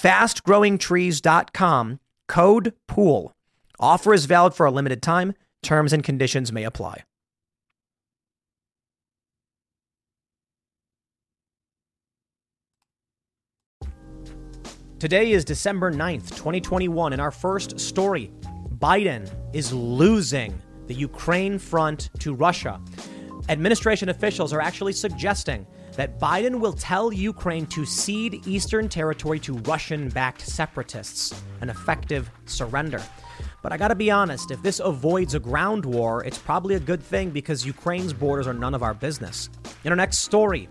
fastgrowingtrees.com, code POOL. Offer is valid for a limited time. Terms and conditions may apply. Today is December 9th, 2021, and our first story Biden is losing the Ukraine front to Russia. Administration officials are actually suggesting that Biden will tell Ukraine to cede eastern territory to Russian backed separatists, an effective surrender. But I gotta be honest, if this avoids a ground war, it's probably a good thing because Ukraine's borders are none of our business. In our next story,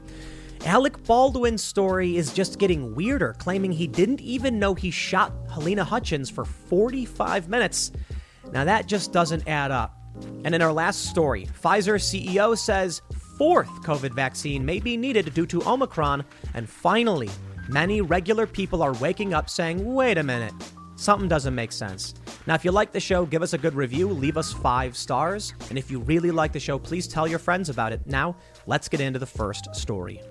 Alec Baldwin's story is just getting weirder, claiming he didn't even know he shot Halyna Hutchins for 45 minutes. Now that just doesn't add up. And in our last story, Pfizer CEO says fourth COVID vaccine may be needed due to Omicron. And finally, many regular people are waking up saying, wait a minute, something doesn't make sense. Now, if you like the show, give us a good review, leave us five stars. And if you really like the show, please tell your friends about it. Now, let's get into the first story.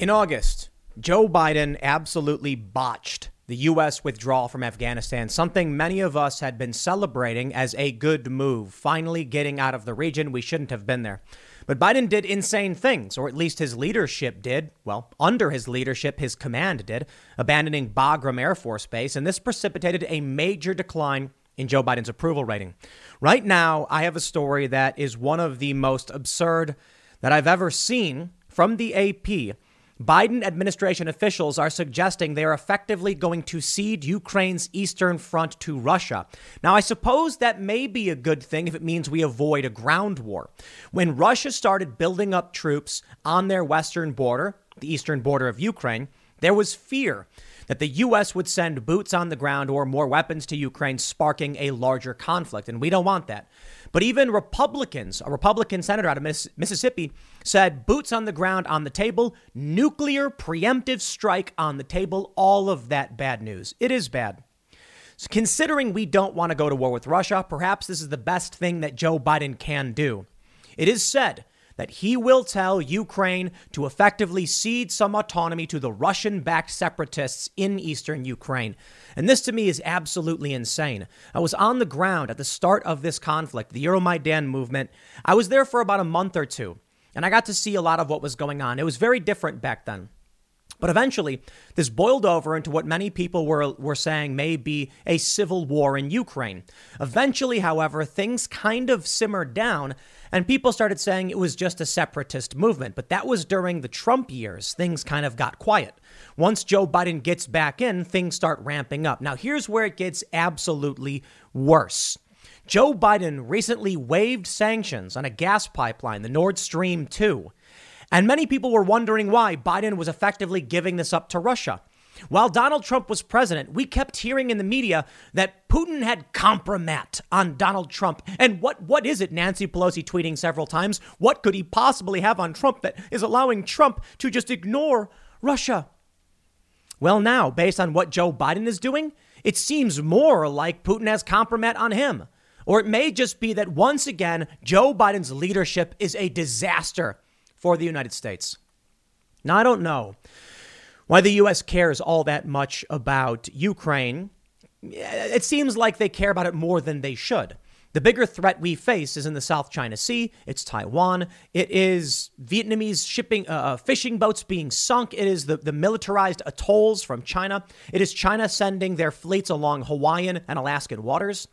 In August, Joe Biden absolutely botched the U.S. withdrawal from Afghanistan, something many of us had been celebrating as a good move, finally getting out of the region. We shouldn't have been there. But Biden did insane things, or at least his leadership did. Well, under his leadership, his command did, abandoning Bagram Air Force Base, and this precipitated a major decline in Joe Biden's approval rating. Right now, I have a story that is one of the most absurd that I've ever seen from the AP Biden administration officials are suggesting they are effectively going to cede Ukraine's eastern front to Russia. Now, I suppose that may be a good thing if it means we avoid a ground war. When Russia started building up troops on their western border, the eastern border of Ukraine, there was fear that the U.S. would send boots on the ground or more weapons to Ukraine, sparking a larger conflict. And we don't want that. But even Republicans, a Republican senator out of Mississippi, said boots on the ground on the table, nuclear preemptive strike on the table, all of that bad news. It is bad. So considering we don't want to go to war with Russia, perhaps this is the best thing that Joe Biden can do. It is said that he will tell Ukraine to effectively cede some autonomy to the Russian backed separatists in eastern Ukraine. And this to me is absolutely insane. I was on the ground at the start of this conflict, the Euromaidan movement. I was there for about a month or two, and I got to see a lot of what was going on. It was very different back then. But eventually, this boiled over into what many people were, were saying may be a civil war in Ukraine. Eventually, however, things kind of simmered down, and people started saying it was just a separatist movement. But that was during the Trump years. Things kind of got quiet. Once Joe Biden gets back in, things start ramping up. Now, here's where it gets absolutely worse. Joe Biden recently waived sanctions on a gas pipeline, the Nord Stream 2. And many people were wondering why Biden was effectively giving this up to Russia. While Donald Trump was president, we kept hearing in the media that Putin had compromat on Donald Trump. And what, what is it, Nancy Pelosi tweeting several times? What could he possibly have on Trump that is allowing Trump to just ignore Russia? Well, now, based on what Joe Biden is doing, it seems more like Putin has compromat on him. Or it may just be that once again, Joe Biden's leadership is a disaster for the United States. Now, I don't know why the U.S. cares all that much about Ukraine. It seems like they care about it more than they should. The bigger threat we face is in the South China Sea. It's Taiwan. It is Vietnamese shipping, uh, uh, fishing boats being sunk. It is the, the militarized atolls from China. It is China sending their fleets along Hawaiian and Alaskan waters.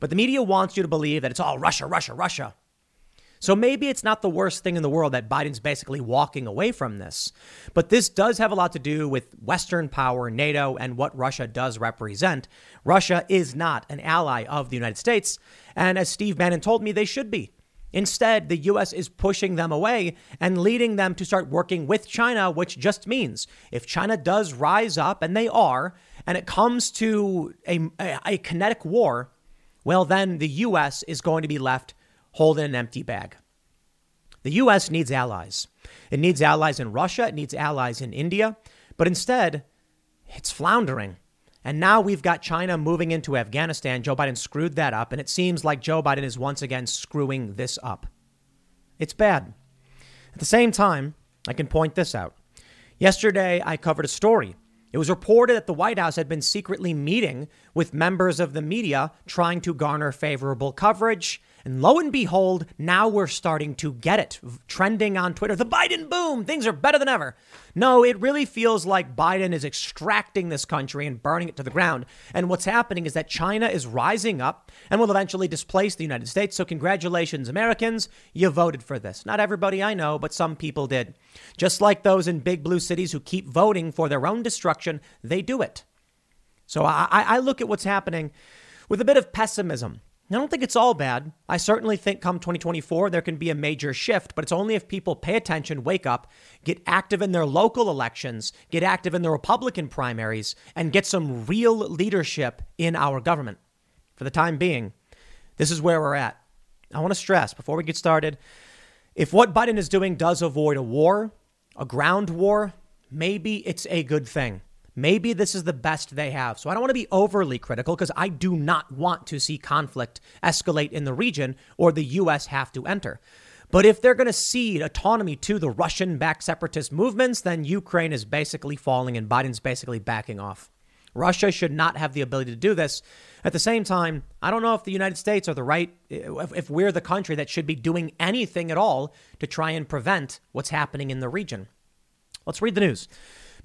But the media wants you to believe that it's all Russia, Russia, Russia. So maybe it's not the worst thing in the world that Biden's basically walking away from this. But this does have a lot to do with Western power, NATO, and what Russia does represent. Russia is not an ally of the United States. And as Steve Bannon told me, they should be. Instead, the U.S. is pushing them away and leading them to start working with China, which just means if China does rise up, and they are, and it comes to a, a, a kinetic war, well, then the U.S. is going to be left holding an empty bag. The U.S. needs allies. It needs allies in Russia, it needs allies in India, but instead, it's floundering. And now we've got China moving into Afghanistan. Joe Biden screwed that up, and it seems like Joe Biden is once again screwing this up. It's bad. At the same time, I can point this out. Yesterday, I covered a story. It was reported that the White House had been secretly meeting with members of the media trying to garner favorable coverage and lo and behold, now we're starting to get it trending on Twitter. The Biden boom, things are better than ever. No, it really feels like Biden is extracting this country and burning it to the ground. And what's happening is that China is rising up and will eventually displace the United States. So, congratulations, Americans. You voted for this. Not everybody I know, but some people did. Just like those in big blue cities who keep voting for their own destruction, they do it. So, I, I look at what's happening with a bit of pessimism. I don't think it's all bad. I certainly think come 2024, there can be a major shift, but it's only if people pay attention, wake up, get active in their local elections, get active in the Republican primaries, and get some real leadership in our government. For the time being, this is where we're at. I want to stress before we get started if what Biden is doing does avoid a war, a ground war, maybe it's a good thing. Maybe this is the best they have. So I don't want to be overly critical because I do not want to see conflict escalate in the region or the U.S. have to enter. But if they're going to cede autonomy to the Russian backed separatist movements, then Ukraine is basically falling and Biden's basically backing off. Russia should not have the ability to do this. At the same time, I don't know if the United States are the right, if, we're the country that should be doing anything at all to try and prevent what's happening in the region. Let's read the news.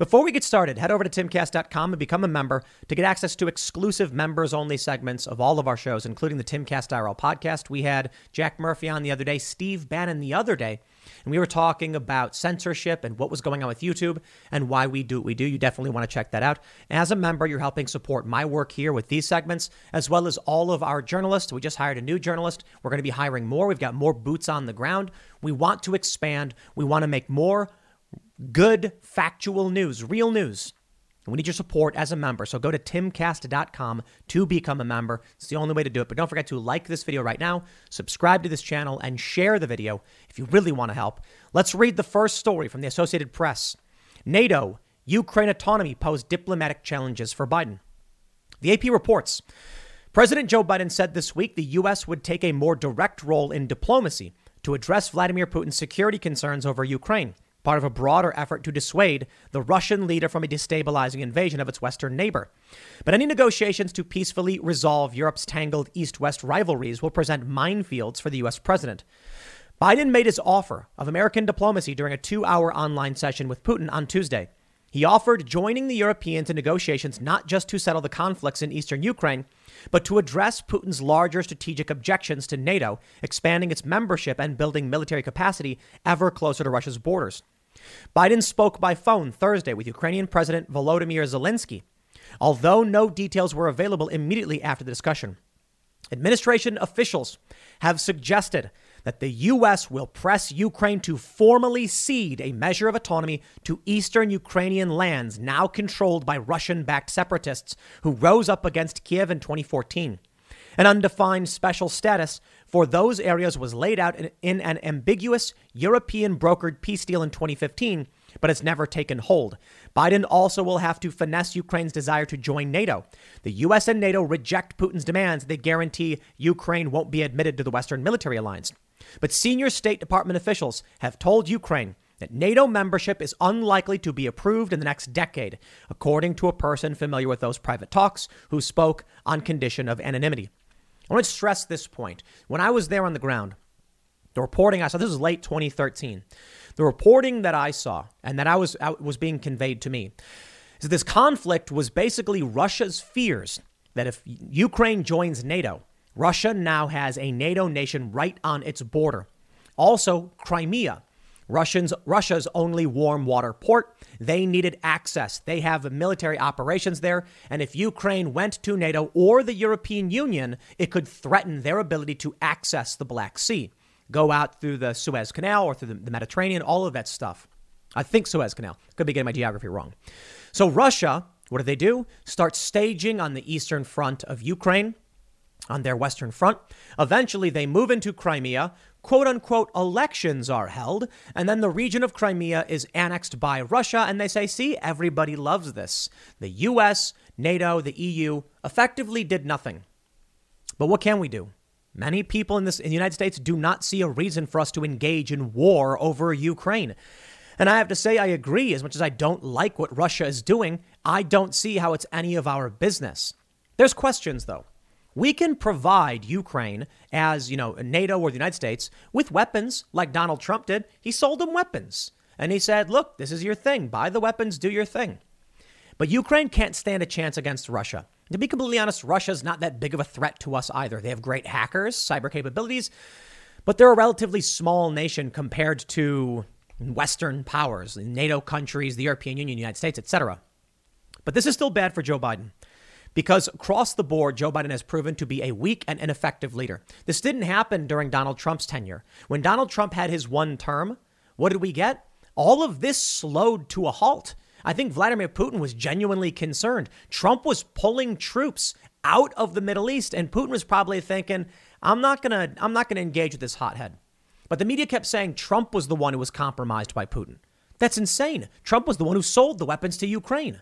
Before we get started, head over to timcast.com and become a member to get access to exclusive members only segments of all of our shows, including the Timcast IRL podcast. We had Jack Murphy on the other day, Steve Bannon the other day, and we were talking about censorship and what was going on with YouTube and why we do what we do. You definitely want to check that out. As a member, you're helping support my work here with these segments, as well as all of our journalists. We just hired a new journalist. We're going to be hiring more. We've got more boots on the ground. We want to expand. We want to make more good, factual news, real news. We need your support as a member. So go to timcast.com to become a member. It's the only way to do it. But don't forget to like this video right now, subscribe to this channel, and share the video if you really want to help. Let's read the first story from the Associated Press. NATO, Ukraine autonomy pose diplomatic challenges for Biden. The AP reports President Joe Biden said this week the U.S. would take a more direct role in diplomacy to address Vladimir Putin's security concerns over Ukraine part of a broader effort to dissuade the Russian leader from a destabilizing invasion of its western neighbor. But any negotiations to peacefully resolve Europe's tangled east west rivalries will present minefields for the U.S. president. Biden made his offer of American diplomacy during a two hour online session with Putin on Tuesday. He offered joining the Europeans in negotiations not just to settle the conflicts in eastern Ukraine, but to address Putin's larger strategic objections to NATO, expanding its membership and building military capacity ever closer to Russia's borders. Biden spoke by phone Thursday with Ukrainian President Volodymyr Zelensky, although no details were available immediately after the discussion. Administration officials have suggested that the U.S. will press Ukraine to formally cede a measure of autonomy to eastern Ukrainian lands now controlled by Russian backed separatists who rose up against Kiev in 2014. An undefined special status for those areas was laid out in, in an ambiguous European brokered peace deal in 2015, but it's never taken hold. Biden also will have to finesse Ukraine's desire to join NATO. The U.S. and NATO reject Putin's demands that guarantee Ukraine won't be admitted to the Western military alliance. But senior State Department officials have told Ukraine that NATO membership is unlikely to be approved in the next decade, according to a person familiar with those private talks who spoke on condition of anonymity. I want to stress this point. When I was there on the ground, the reporting I saw, this was late 2013. The reporting that I saw and that I was was being conveyed to me is that this conflict was basically Russia's fears that if Ukraine joins NATO, Russia now has a NATO nation right on its border. Also, Crimea, Russians, Russia's only warm water port. They needed access. They have military operations there. And if Ukraine went to NATO or the European Union, it could threaten their ability to access the Black Sea go out through the Suez Canal or through the, Mediterranean, all of that stuff. I think Suez Canal. Could be getting my geography wrong. So Russia, what do they do? Start staging on the eastern front of Ukraine, on their western front. Eventually, they move into Crimea. Quote unquote elections are held, and then the region of Crimea is annexed by Russia, and they say, see, everybody loves this. The US, NATO, the EU effectively did nothing. But what can we do? Many people in, this, in the United States do not see a reason for us to engage in war over Ukraine. And I have to say, I agree. As much as I don't like what Russia is doing, I don't see how it's any of our business. There's questions, though. We can provide Ukraine, as you know, NATO or the United States, with weapons like Donald Trump did. He sold them weapons. And he said, look, this is your thing. Buy the weapons, do your thing. But Ukraine can't stand a chance against Russia. To be completely honest, Russia's not that big of a threat to us either. They have great hackers, cyber capabilities, but they're a relatively small nation compared to Western powers, NATO countries, the European Union, United States, etc. But this is still bad for Joe Biden because across the board, Joe Biden has proven to be a weak and ineffective leader. This didn't happen during Donald Trump's tenure. When Donald Trump had his one term, what did we get? All of this slowed to a halt. I think Vladimir Putin was genuinely concerned. Trump was pulling troops out of the Middle East, and Putin was probably thinking, I'm not gonna, I'm not gonna engage with this hothead. But the media kept saying Trump was the one who was compromised by Putin. That's insane. Trump was the one who sold the weapons to Ukraine.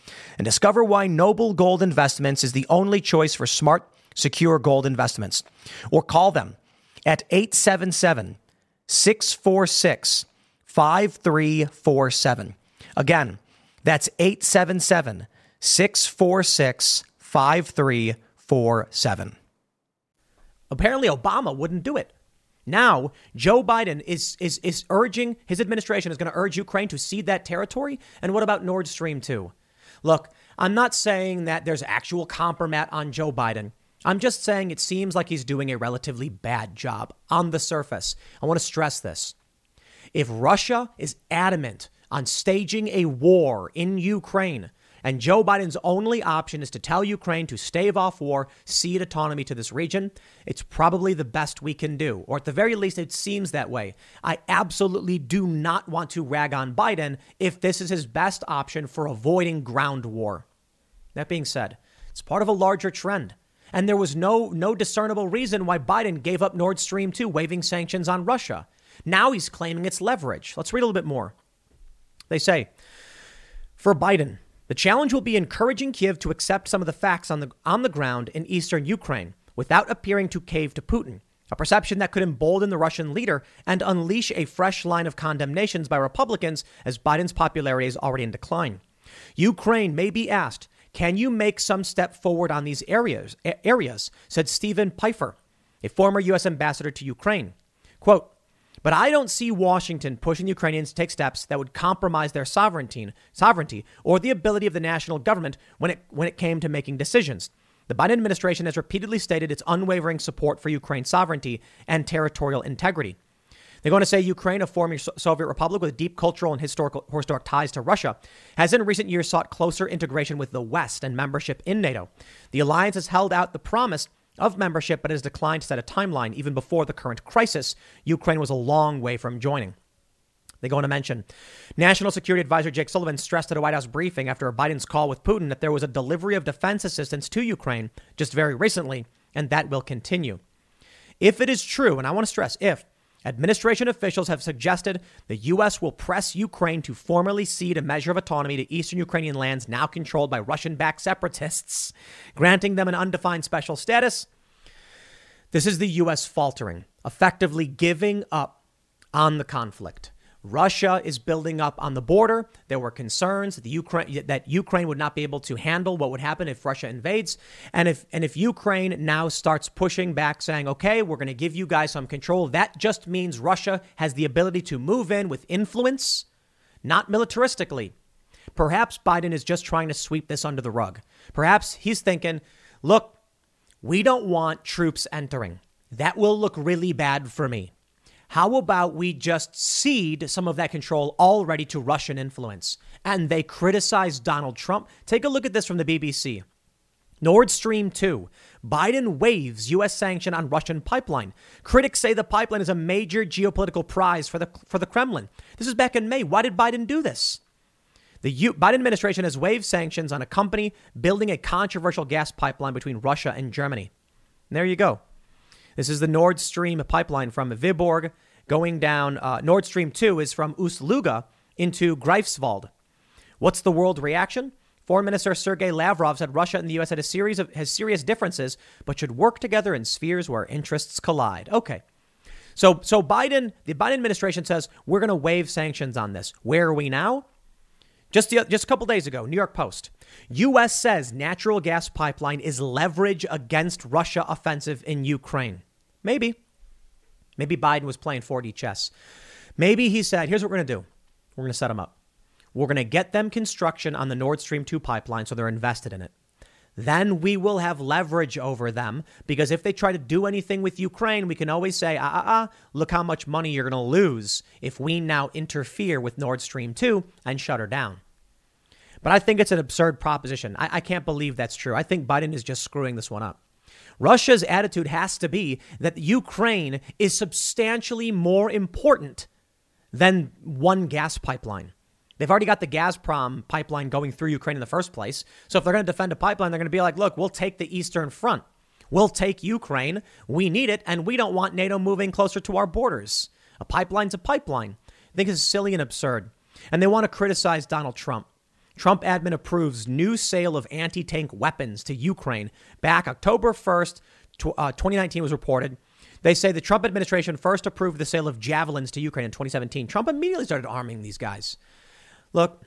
and discover why Noble Gold Investments is the only choice for smart, secure gold investments. Or call them at 877 646 5347. Again, that's 877 646 5347. Apparently, Obama wouldn't do it. Now, Joe Biden is, is, is urging, his administration is going to urge Ukraine to cede that territory. And what about Nord Stream 2? Look, I'm not saying that there's actual compromat on Joe Biden. I'm just saying it seems like he's doing a relatively bad job on the surface. I want to stress this. If Russia is adamant on staging a war in Ukraine. And Joe Biden's only option is to tell Ukraine to stave off war, cede autonomy to this region. It's probably the best we can do, or at the very least, it seems that way. I absolutely do not want to rag on Biden if this is his best option for avoiding ground war. That being said, it's part of a larger trend. And there was no, no discernible reason why Biden gave up Nord Stream 2, waiving sanctions on Russia. Now he's claiming it's leverage. Let's read a little bit more. They say, for Biden, the challenge will be encouraging Kiev to accept some of the facts on the, on the ground in eastern Ukraine without appearing to cave to Putin, a perception that could embolden the Russian leader and unleash a fresh line of condemnations by Republicans as Biden's popularity is already in decline. Ukraine may be asked, can you make some step forward on these areas, areas said Steven Pifer, a former U.S. ambassador to Ukraine. Quote, but I don't see Washington pushing the Ukrainians to take steps that would compromise their sovereignty, sovereignty or the ability of the national government when it, when it came to making decisions. The Biden administration has repeatedly stated its unwavering support for Ukraine's sovereignty and territorial integrity. They're going to say Ukraine, a former Soviet republic with deep cultural and historical, historic ties to Russia, has in recent years sought closer integration with the West and membership in NATO. The alliance has held out the promise of membership, but has declined to set a timeline. Even before the current crisis, Ukraine was a long way from joining. They go on to mention National Security Advisor Jake Sullivan stressed at a White House briefing after Biden's call with Putin that there was a delivery of defense assistance to Ukraine just very recently, and that will continue. If it is true, and I want to stress if Administration officials have suggested the U.S. will press Ukraine to formally cede a measure of autonomy to eastern Ukrainian lands now controlled by Russian backed separatists, granting them an undefined special status. This is the U.S. faltering, effectively giving up on the conflict. Russia is building up on the border. There were concerns that, Ukraine, that Ukraine would not be able to handle what would happen if Russia invades. And if, and if Ukraine now starts pushing back, saying, okay, we're going to give you guys some control, that just means Russia has the ability to move in with influence, not militaristically. Perhaps Biden is just trying to sweep this under the rug. Perhaps he's thinking, look, we don't want troops entering. That will look really bad for me. How about we just cede some of that control already to Russian influence? And they criticize Donald Trump. Take a look at this from the BBC. Nord Stream 2. Biden waives U.S. sanction on Russian pipeline. Critics say the pipeline is a major geopolitical prize for the, for the Kremlin. This is back in May. Why did Biden do this? The U- Biden administration has waived sanctions on a company building a controversial gas pipeline between Russia and Germany. And there you go. This is the Nord Stream pipeline from Vyborg going down. Uh, Nord Stream 2 is from Ust-Luga into Greifswald. What's the world reaction? Foreign Minister Sergei Lavrov said Russia and the U.S. had a series of has serious differences, but should work together in spheres where interests collide. Okay. So, so Biden, the Biden administration says we're going to waive sanctions on this. Where are we now? Just, the, just a couple days ago, New York Post. U.S. says natural gas pipeline is leverage against Russia offensive in Ukraine. Maybe. Maybe Biden was playing 4D chess. Maybe he said, here's what we're going to do we're going to set them up. We're going to get them construction on the Nord Stream 2 pipeline so they're invested in it. Then we will have leverage over them because if they try to do anything with Ukraine, we can always say, ah, ah, ah, look how much money you're going to lose if we now interfere with Nord Stream 2 and shut her down. But I think it's an absurd proposition. I, I can't believe that's true. I think Biden is just screwing this one up. Russia's attitude has to be that Ukraine is substantially more important than one gas pipeline. They've already got the Gazprom pipeline going through Ukraine in the first place. So if they're going to defend a pipeline, they're going to be like, look, we'll take the Eastern Front. We'll take Ukraine. We need it, and we don't want NATO moving closer to our borders. A pipeline's a pipeline. I think it's silly and absurd. And they want to criticize Donald Trump. Trump admin approves new sale of anti tank weapons to Ukraine. Back October 1st, uh, 2019 was reported. They say the Trump administration first approved the sale of javelins to Ukraine in 2017. Trump immediately started arming these guys. Look,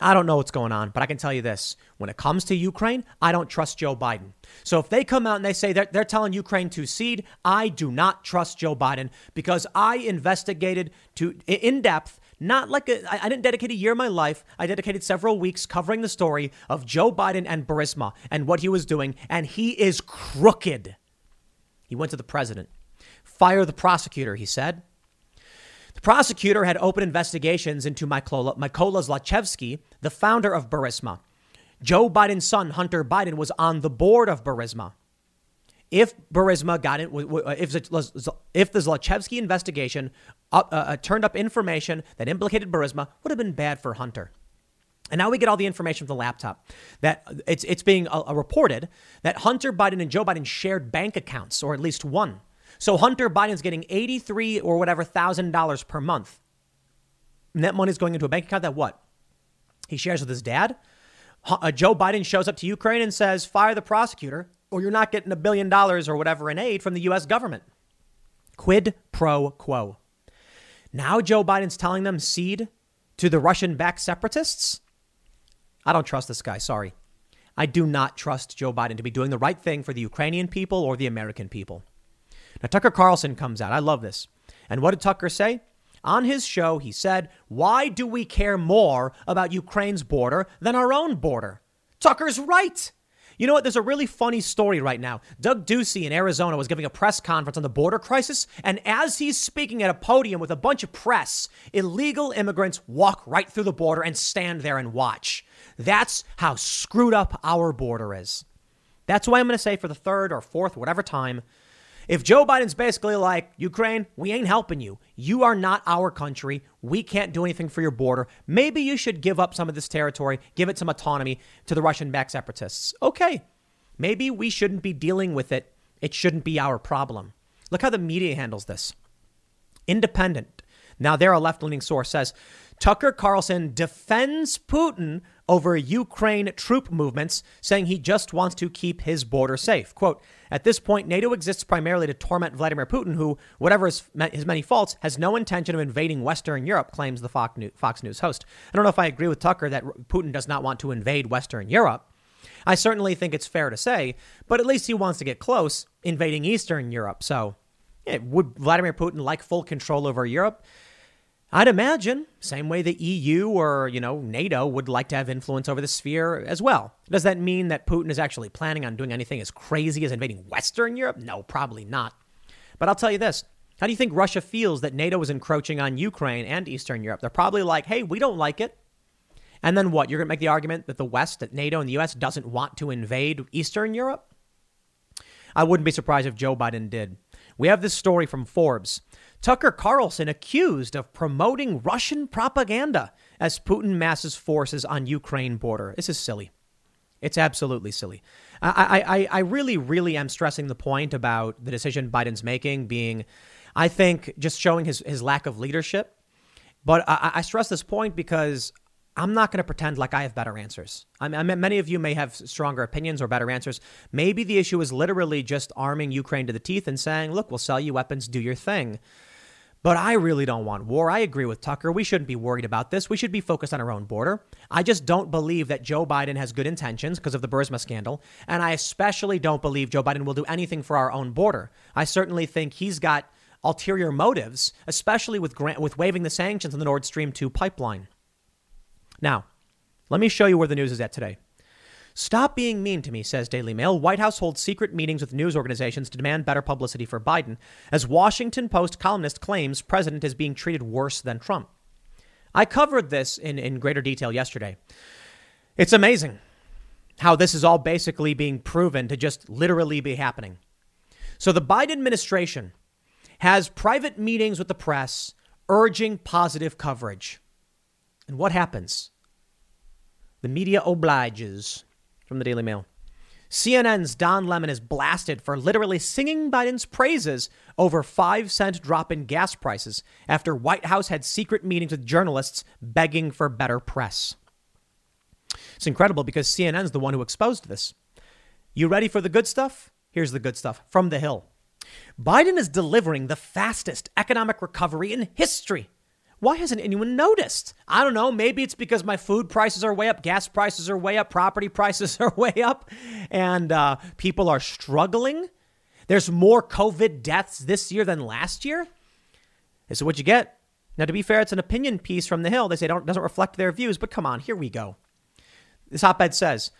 I don't know what's going on, but I can tell you this. When it comes to Ukraine, I don't trust Joe Biden. So if they come out and they say they're, they're telling Ukraine to cede, I do not trust Joe Biden because I investigated to in depth not like a, I didn't dedicate a year of my life. I dedicated several weeks covering the story of Joe Biden and Burisma and what he was doing, and he is crooked. He went to the president. Fire the prosecutor, he said. The prosecutor had opened investigations into Mykola, Mykola the founder of Burisma. Joe Biden's son, Hunter Biden, was on the board of Burisma. If Burisma got it, if, if the Zlochevsky investigation uh, uh, turned up information that implicated Burisma, would have been bad for Hunter. And now we get all the information from the laptop that it's it's being uh, reported that Hunter Biden and Joe Biden shared bank accounts, or at least one. So Hunter Biden's getting eighty three or whatever thousand dollars per month. And that money is going into a bank account that what he shares with his dad. Uh, Joe Biden shows up to Ukraine and says, "Fire the prosecutor." or you're not getting a billion dollars or whatever in aid from the US government. Quid pro quo. Now Joe Biden's telling them cede to the Russian backed separatists? I don't trust this guy, sorry. I do not trust Joe Biden to be doing the right thing for the Ukrainian people or the American people. Now, Tucker Carlson comes out. I love this. And what did Tucker say? On his show, he said, Why do we care more about Ukraine's border than our own border? Tucker's right. You know what? There's a really funny story right now. Doug Ducey in Arizona was giving a press conference on the border crisis, and as he's speaking at a podium with a bunch of press, illegal immigrants walk right through the border and stand there and watch. That's how screwed up our border is. That's why I'm going to say for the third or fourth, whatever time, if Joe Biden's basically like, Ukraine, we ain't helping you. You are not our country. We can't do anything for your border. Maybe you should give up some of this territory, give it some autonomy to the Russian backed separatists. Okay. Maybe we shouldn't be dealing with it. It shouldn't be our problem. Look how the media handles this. Independent. Now, there, a left leaning source says Tucker Carlson defends Putin over Ukraine troop movements, saying he just wants to keep his border safe. Quote, at this point, NATO exists primarily to torment Vladimir Putin, who, whatever his, his many faults, has no intention of invading Western Europe, claims the Fox News host. I don't know if I agree with Tucker that Putin does not want to invade Western Europe. I certainly think it's fair to say, but at least he wants to get close, invading Eastern Europe. So, yeah, would Vladimir Putin like full control over Europe? I'd imagine, same way the EU or, you know, NATO would like to have influence over the sphere as well. Does that mean that Putin is actually planning on doing anything as crazy as invading Western Europe? No, probably not. But I'll tell you this. How do you think Russia feels that NATO is encroaching on Ukraine and Eastern Europe? They're probably like, hey, we don't like it. And then what? You're going to make the argument that the West, that NATO and the US doesn't want to invade Eastern Europe? I wouldn't be surprised if Joe Biden did. We have this story from Forbes. Tucker Carlson accused of promoting Russian propaganda as Putin masses forces on Ukraine border. This is silly. It's absolutely silly. I, I, I really, really am stressing the point about the decision Biden's making being, I think, just showing his, his lack of leadership. But I, I stress this point because I'm not going to pretend like I have better answers. I mean, many of you may have stronger opinions or better answers. Maybe the issue is literally just arming Ukraine to the teeth and saying, look, we'll sell you weapons, do your thing. But I really don't want war. I agree with Tucker. We shouldn't be worried about this. We should be focused on our own border. I just don't believe that Joe Biden has good intentions because of the Burisma scandal. And I especially don't believe Joe Biden will do anything for our own border. I certainly think he's got ulterior motives, especially with, grant, with waiving the sanctions on the Nord Stream 2 pipeline. Now, let me show you where the news is at today. Stop being mean to me, says Daily Mail. White House holds secret meetings with news organizations to demand better publicity for Biden, as Washington Post columnist claims president is being treated worse than Trump. I covered this in, in greater detail yesterday. It's amazing how this is all basically being proven to just literally be happening. So the Biden administration has private meetings with the press urging positive coverage. And what happens? The media obliges from the Daily Mail. CNN's Don Lemon is blasted for literally singing Biden's praises over 5 cent drop in gas prices after White House had secret meetings with journalists begging for better press. It's incredible because CNN's the one who exposed this. You ready for the good stuff? Here's the good stuff from the Hill. Biden is delivering the fastest economic recovery in history why hasn't anyone noticed? I don't know. Maybe it's because my food prices are way up, gas prices are way up, property prices are way up, and uh, people are struggling. There's more COVID deaths this year than last year. This is what you get. Now, to be fair, it's an opinion piece from The Hill. They say it doesn't reflect their views, but come on, here we go. This op ed says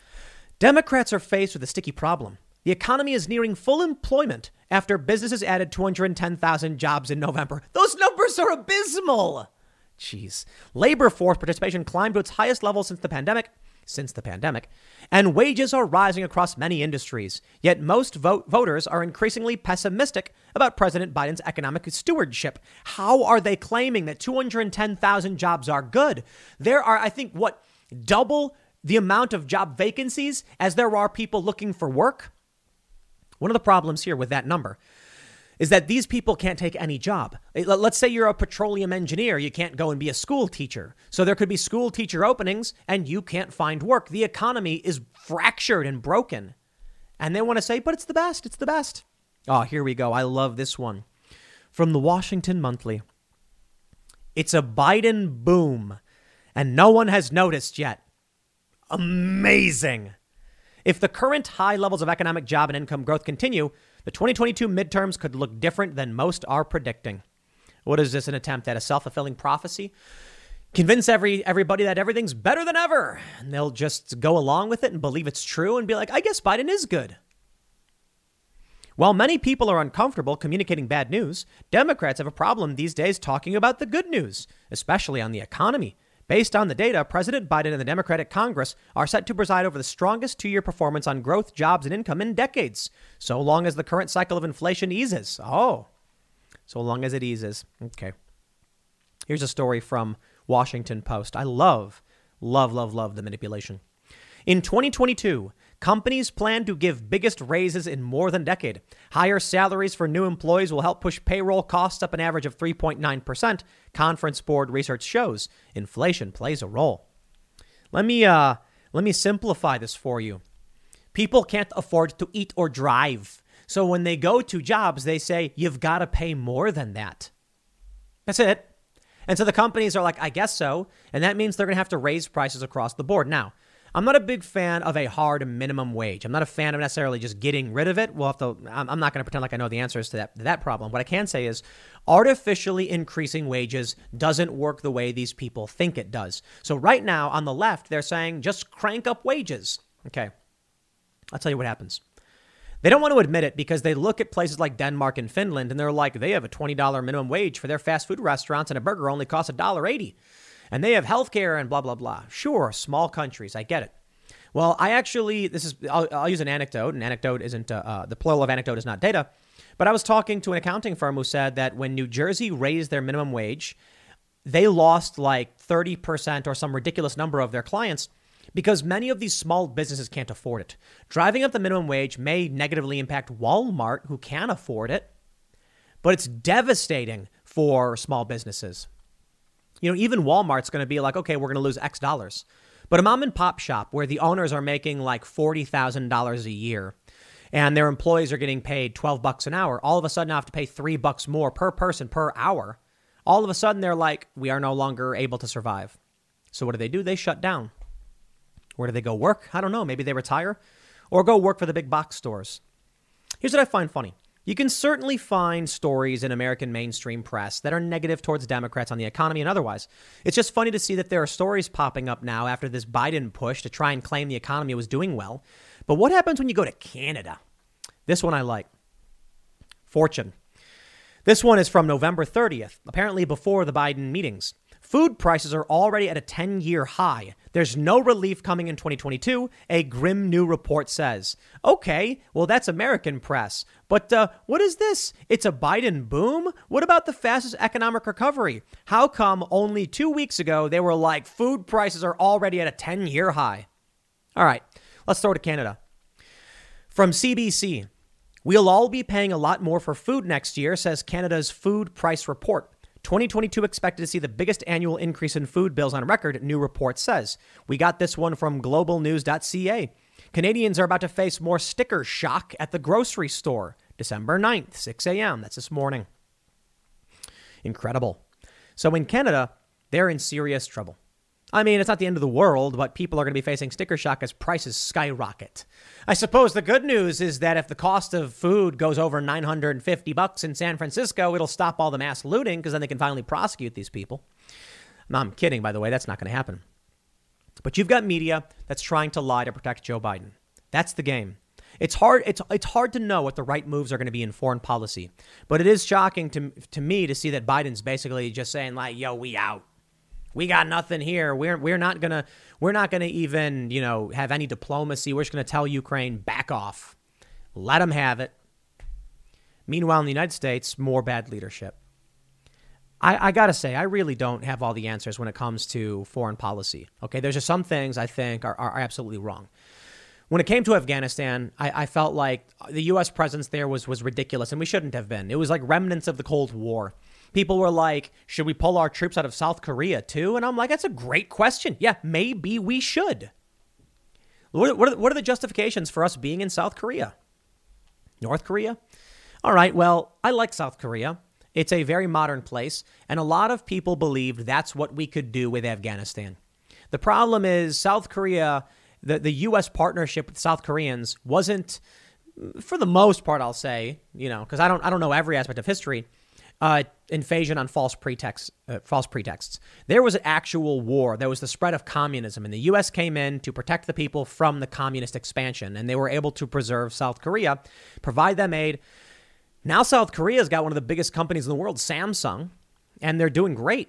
Democrats are faced with a sticky problem. The economy is nearing full employment after businesses added 210,000 jobs in November. Those numbers are abysmal. Jeez. Labor force participation climbed to its highest level since the pandemic. Since the pandemic, and wages are rising across many industries. Yet most vote- voters are increasingly pessimistic about President Biden's economic stewardship. How are they claiming that 210,000 jobs are good? There are, I think, what, double the amount of job vacancies as there are people looking for work? One of the problems here with that number is that these people can't take any job. Eh, let's say you're a petroleum engineer, you can't go and be a school teacher. So there could be school teacher openings and you can't find work. The economy is fractured and broken. And they want to say, but it's the best, it's the best. Oh, here we go. I love this one. From the Washington Monthly. It's a Biden boom, and no one has noticed yet. Amazing. If the current high levels of economic job and income growth continue, the 2022 midterms could look different than most are predicting. What is this, an attempt at a self fulfilling prophecy? convince every everybody that everything's better than ever, and they'll just go along with it and believe it's true and be like, "I guess Biden is good." While many people are uncomfortable communicating bad news, Democrats have a problem these days talking about the good news, especially on the economy. Based on the data, President Biden and the Democratic Congress are set to preside over the strongest two year performance on growth, jobs, and income in decades, so long as the current cycle of inflation eases. Oh, so long as it eases. Okay. Here's a story from Washington Post. I love, love, love, love the manipulation. In 2022, Companies plan to give biggest raises in more than a decade. Higher salaries for new employees will help push payroll costs up an average of 3.9%. Conference Board research shows inflation plays a role. Let me uh, let me simplify this for you. People can't afford to eat or drive. So when they go to jobs, they say you've got to pay more than that. That's it. And so the companies are like, I guess so. And that means they're going to have to raise prices across the board. Now, I'm not a big fan of a hard minimum wage. I'm not a fan of necessarily just getting rid of it. We'll have to, I'm not going to pretend like I know the answers to that, to that problem. What I can say is artificially increasing wages doesn't work the way these people think it does. So right now on the left, they're saying just crank up wages. Okay. I'll tell you what happens. They don't want to admit it because they look at places like Denmark and Finland and they're like, they have a $20 minimum wage for their fast food restaurants and a burger only costs $1.80 and they have healthcare and blah, blah, blah. Sure, small countries. I get it. Well, I actually, this is, I'll, I'll use an anecdote. An anecdote isn't, uh, uh, the plural of anecdote is not data. But I was talking to an accounting firm who said that when New Jersey raised their minimum wage, they lost like 30% or some ridiculous number of their clients because many of these small businesses can't afford it. Driving up the minimum wage may negatively impact Walmart, who can afford it, but it's devastating for small businesses. You know, even Walmart's going to be like, okay, we're going to lose X dollars. But a mom and pop shop where the owners are making like $40,000 a year and their employees are getting paid 12 bucks an hour, all of a sudden I have to pay 3 bucks more per person per hour. All of a sudden they're like, we are no longer able to survive. So what do they do? They shut down. Where do they go work? I don't know. Maybe they retire or go work for the big box stores. Here's what I find funny. You can certainly find stories in American mainstream press that are negative towards Democrats on the economy and otherwise. It's just funny to see that there are stories popping up now after this Biden push to try and claim the economy was doing well. But what happens when you go to Canada? This one I like. Fortune. This one is from November 30th, apparently before the Biden meetings. Food prices are already at a 10 year high. There's no relief coming in 2022, a grim new report says. Okay, well, that's American press. But uh, what is this? It's a Biden boom? What about the fastest economic recovery? How come only two weeks ago they were like, food prices are already at a 10 year high? All right, let's throw to Canada. From CBC, we'll all be paying a lot more for food next year, says Canada's food price report. 2022 expected to see the biggest annual increase in food bills on record, new report says. We got this one from globalnews.ca. Canadians are about to face more sticker shock at the grocery store. December 9th, 6 a.m. That's this morning. Incredible. So in Canada, they're in serious trouble. I mean, it's not the end of the world, but people are going to be facing sticker shock as prices skyrocket. I suppose the good news is that if the cost of food goes over 950 bucks in San Francisco, it'll stop all the mass looting because then they can finally prosecute these people. No, I'm kidding, by the way. That's not going to happen. But you've got media that's trying to lie to protect Joe Biden. That's the game. It's hard. It's it's hard to know what the right moves are going to be in foreign policy, but it is shocking to to me to see that Biden's basically just saying like, "Yo, we out." We got nothing here. We're we're not gonna we're not gonna even you know have any diplomacy. We're just gonna tell Ukraine back off, let them have it. Meanwhile, in the United States, more bad leadership. I, I gotta say, I really don't have all the answers when it comes to foreign policy. Okay, there's just some things I think are, are absolutely wrong. When it came to Afghanistan, I, I felt like the U.S. presence there was was ridiculous, and we shouldn't have been. It was like remnants of the Cold War people were like, should we pull our troops out of South Korea too? And I'm like, that's a great question. Yeah, maybe we should. What, are, what are the justifications for us being in South Korea? North Korea? All right, well, I like South Korea. It's a very modern place, and a lot of people believed that's what we could do with Afghanistan. The problem is, South Korea, the, the U.S. partnership with South Koreans wasn't, for the most part, I'll say, you know, because I don't, I don't know every aspect of history, uh, invasion on false pretexts. Uh, false pretexts. There was an actual war. There was the spread of communism, and the U.S. came in to protect the people from the communist expansion, and they were able to preserve South Korea, provide them aid. Now South Korea's got one of the biggest companies in the world, Samsung, and they're doing great.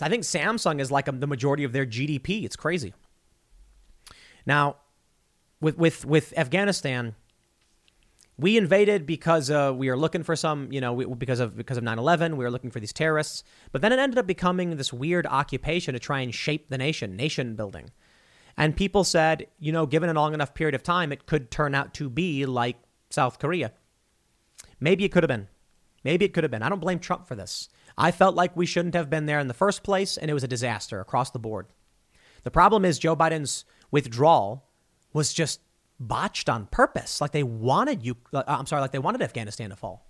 I think Samsung is like a, the majority of their GDP. It's crazy. Now, with with with Afghanistan, we invaded because uh, we were looking for some, you know, we, because of because of 9/11. We were looking for these terrorists, but then it ended up becoming this weird occupation to try and shape the nation, nation building. And people said, you know, given a long enough period of time, it could turn out to be like South Korea. Maybe it could have been. Maybe it could have been. I don't blame Trump for this. I felt like we shouldn't have been there in the first place, and it was a disaster across the board. The problem is Joe Biden's withdrawal was just botched on purpose. Like they wanted you, uh, I'm sorry, like they wanted Afghanistan to fall.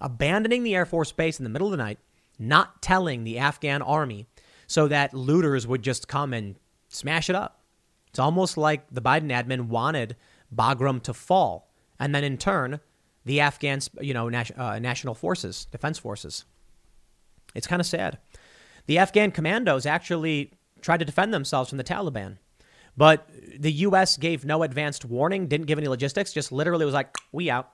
Abandoning the Air Force Base in the middle of the night, not telling the Afghan army so that looters would just come and smash it up. It's almost like the Biden admin wanted Bagram to fall. And then in turn, the Afghan, you know, uh, national forces, defense forces. It's kind of sad. The Afghan commandos actually tried to defend themselves from the Taliban. But the U.S. gave no advanced warning, didn't give any logistics, just literally was like, we out.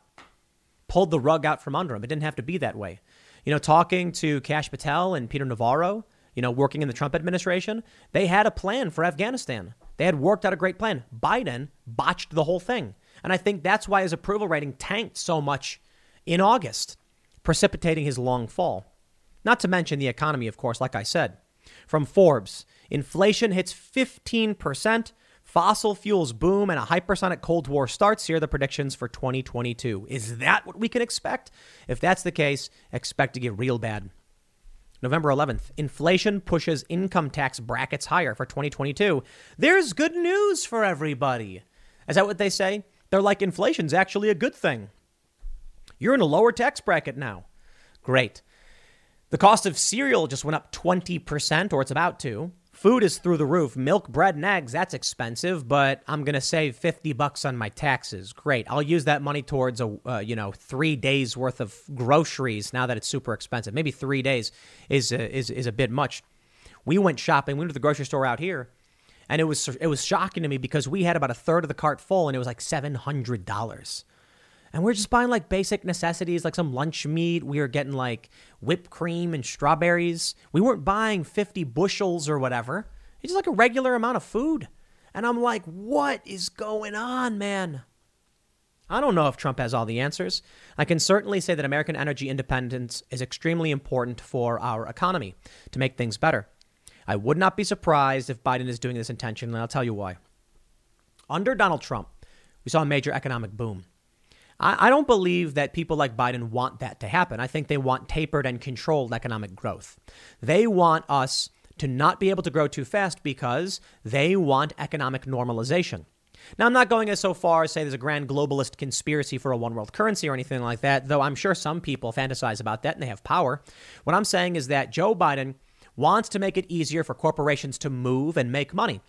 Pulled the rug out from under him. It didn't have to be that way. You know, talking to Kash Patel and Peter Navarro, you know, working in the Trump administration, they had a plan for Afghanistan. They had worked out a great plan. Biden botched the whole thing. And I think that's why his approval rating tanked so much in August, precipitating his long fall. Not to mention the economy, of course, like I said. From Forbes, inflation hits 15%, fossil fuels boom, and a hypersonic Cold War starts. Here are the predictions for 2022. Is that what we can expect? If that's the case, expect to get real bad. November 11th, inflation pushes income tax brackets higher for 2022. There's good news for everybody. Is that what they say? They're like, inflation's actually a good thing. You're in a lower tax bracket now. Great. The cost of cereal just went up 20%, or it's about to. Food is through the roof. Milk, bread, and eggs, that's expensive, but I'm going to save 50 bucks on my taxes. Great. I'll use that money towards a, uh, you know, 3 days worth of groceries now that it's super expensive. Maybe 3 days is uh, is is a bit much. We went shopping, we went to the grocery store out here, and it was it was shocking to me because we had about a third of the cart full and it was like $700 and we're just buying like basic necessities, like some lunch meat. We were getting like whipped cream and strawberries. We weren't buying 50 bushels or whatever. It's just like a regular amount of food. And I'm like, what is going on, man? I don't know if Trump has all the answers. I can certainly say that American energy independence is extremely important for our economy to make things better. I would not be surprised if Biden is doing this intentionally, and I'll tell you why. Under Donald Trump, we saw a major economic boom. I, I don't believe that people like Biden want that to happen. I think they want tapered and controlled economic growth. They want us to not be able to grow too fast because they want economic normalization. Now, I'm not going as so far as say there's a grand globalist conspiracy for a one world currency or anything like that, though I'm sure some people fantasize about that and they have power. What I'm saying is that Joe Biden wants to make it easier for corporations to move and make money.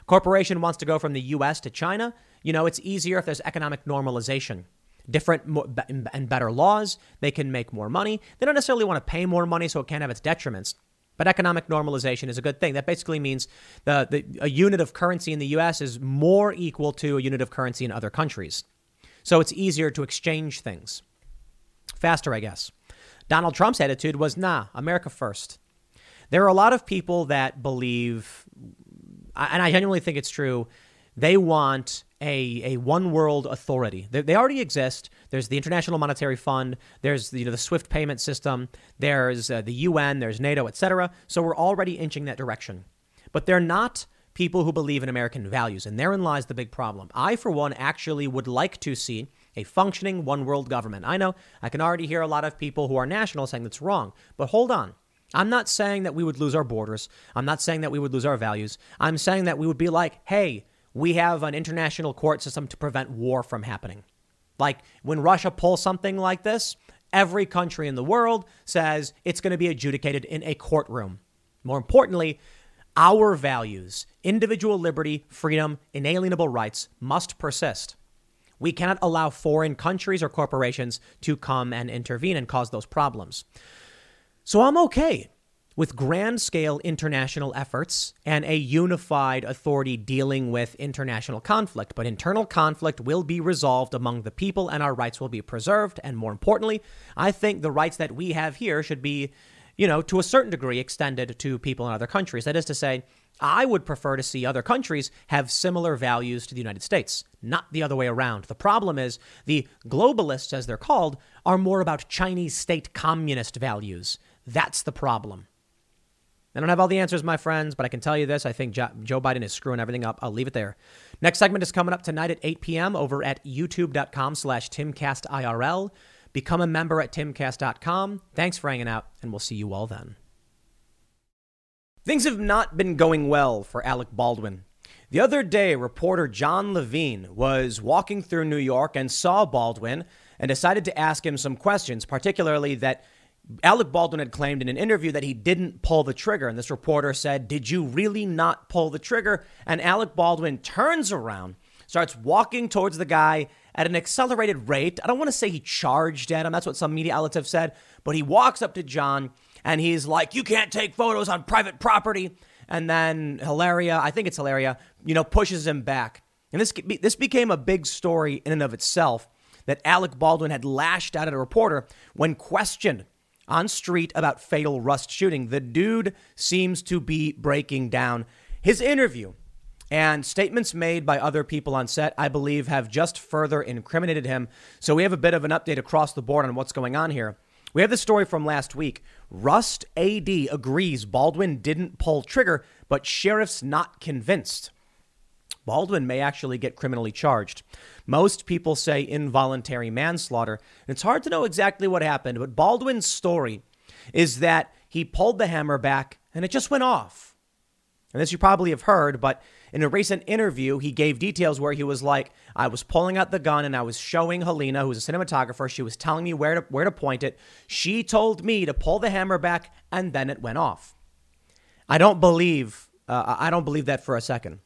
A corporation wants to go from the US to China. You know, it's easier if there's economic normalization different and better laws. They can make more money. They don't necessarily want to pay more money, so it can't have its detriments. But economic normalization is a good thing. That basically means the, the, a unit of currency in the US is more equal to a unit of currency in other countries. So it's easier to exchange things. Faster, I guess. Donald Trump's attitude was nah, America first. There are a lot of people that believe, and I genuinely think it's true, they want a, a one world authority. They, they, already exist. There's the International Monetary Fund. There's the, you know, the SWIFT payment system. There's uh, the UN. There's NATO, etc. So we're already inching that direction. But they're not people who believe in American values, and therein lies the big problem. I, for one, actually would like to see a functioning one world government. I know I can already hear a lot of people who are national saying that's wrong, but hold on. I'm not saying that we would lose our borders. I'm not saying that we would lose our values. I'm saying that we would be like, hey, we have an international court system to prevent war from happening. Like when Russia pulls something like this, every country in the world says it's going to be adjudicated in a courtroom. More importantly, our values, individual liberty, freedom, inalienable rights, must persist. We cannot allow foreign countries or corporations to come and intervene and cause those problems. So I'm okay with grand scale international efforts and a unified authority dealing with international conflict. But internal conflict will be resolved among the people and our rights will be preserved. And more importantly, I think the rights that we have here should be, you know, to a certain degree extended to people in other countries. That is to say, I would prefer to see other countries have similar values to the United States, not the other way around. The problem is the globalists, as they're called, are more about Chinese state communist values. That's the problem. I don't have all the answers, my friends, but I can tell you this. I think Joe Biden is screwing everything up. I'll leave it there. Next segment is coming up tonight at 8 p.m. over at youtube.com slash timcastirl. Become a member at timcast.com. Thanks for hanging out, and we'll see you all then. Things have not been going well for Alec Baldwin. The other day, reporter Jon Levine was walking through New York and saw Baldwin and decided to ask him some questions, particularly that Alec Baldwin had claimed in an interview that he didn't pull the trigger. And this reporter said, Did you really not pull the trigger? And Alec Baldwin turns around, starts walking towards the guy at an accelerated rate. I don't want to say he charged at him, that's what some media outlets have said, but he walks up to Jon and he's like, "You can't take photos on private property." And then Hilaria, I think it's Hilaria, you know, pushes him back. And this this became a big story in and of itself that Alec Baldwin had lashed out at a reporter when questioned on street about fatal Rust shooting. The dude seems to be breaking down. His interview and statements made by other people on set, I believe, have just further incriminated him. So we have a bit of an update across the board on what's going on here. We have the story from last week. Rust AD agrees Baldwin didn't pull trigger, but sheriff's not convinced. Baldwin may actually get criminally charged. Most people say involuntary manslaughter. It's hard to know exactly what happened, but Baldwin's story is that he pulled the hammer back and it just went off. And this you probably have heard, but in a recent interview, he gave details where he was like, I was pulling out the gun and I was showing Halyna, who's a cinematographer, she was telling me where to, where to point it. She told me to pull the hammer back and then it went off. I don't believe, uh, I don't believe that for a second.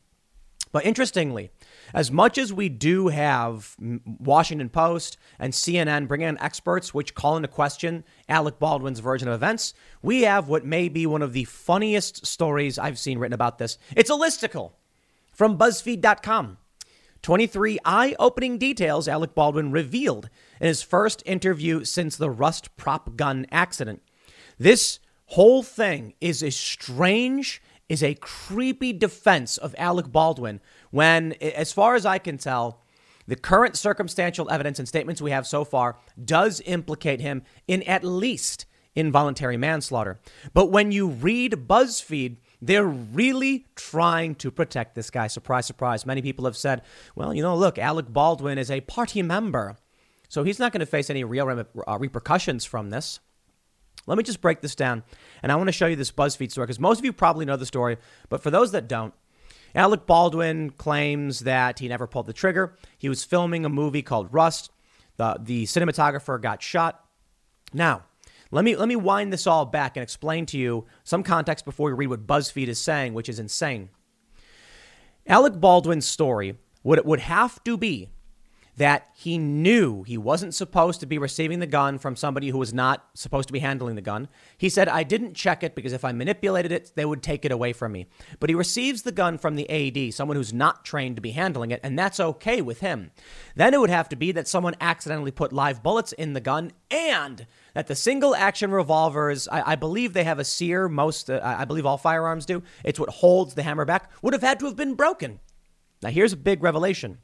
But interestingly, as much as we do have Washington Post and CNN bringing in experts which call into question Alec Baldwin's version of events, we have what may be one of the funniest stories I've seen written about this. It's a listicle from BuzzFeed.com. 23 eye opening details Alec Baldwin revealed in his first interview since the Rust prop gun accident. This whole thing is a strange, is a creepy defense of Alec Baldwin when, as far as I can tell, the current circumstantial evidence and statements we have so far does implicate him in at least involuntary manslaughter. But when you read BuzzFeed, they're really trying to protect this guy. Surprise, surprise. Many people have said, well, you know, look, Alec Baldwin is a party member, so he's not going to face any real uh, repercussions from this. Let me just break this down, and I want to show you this BuzzFeed story because most of you probably know the story, but for those that don't, Alec Baldwin claims that he never pulled the trigger. He was filming a movie called Rust. The, the cinematographer got shot. Now, let me let me wind this all back and explain to you some context before we read what BuzzFeed is saying, which is insane. Alec Baldwin's story would would have to be that he knew he wasn't supposed to be receiving the gun from somebody who was not supposed to be handling the gun. He said, I didn't check it because if I manipulated it, they would take it away from me. But he receives the gun from the AD, someone who's not trained to be handling it, and that's okay with him. Then it would have to be that someone accidentally put live bullets in the gun and that the single action revolvers, I, I believe they have a sear, most, uh, I believe all firearms do. It's what holds the hammer back, would have had to have been broken. Now, here's a big revelation.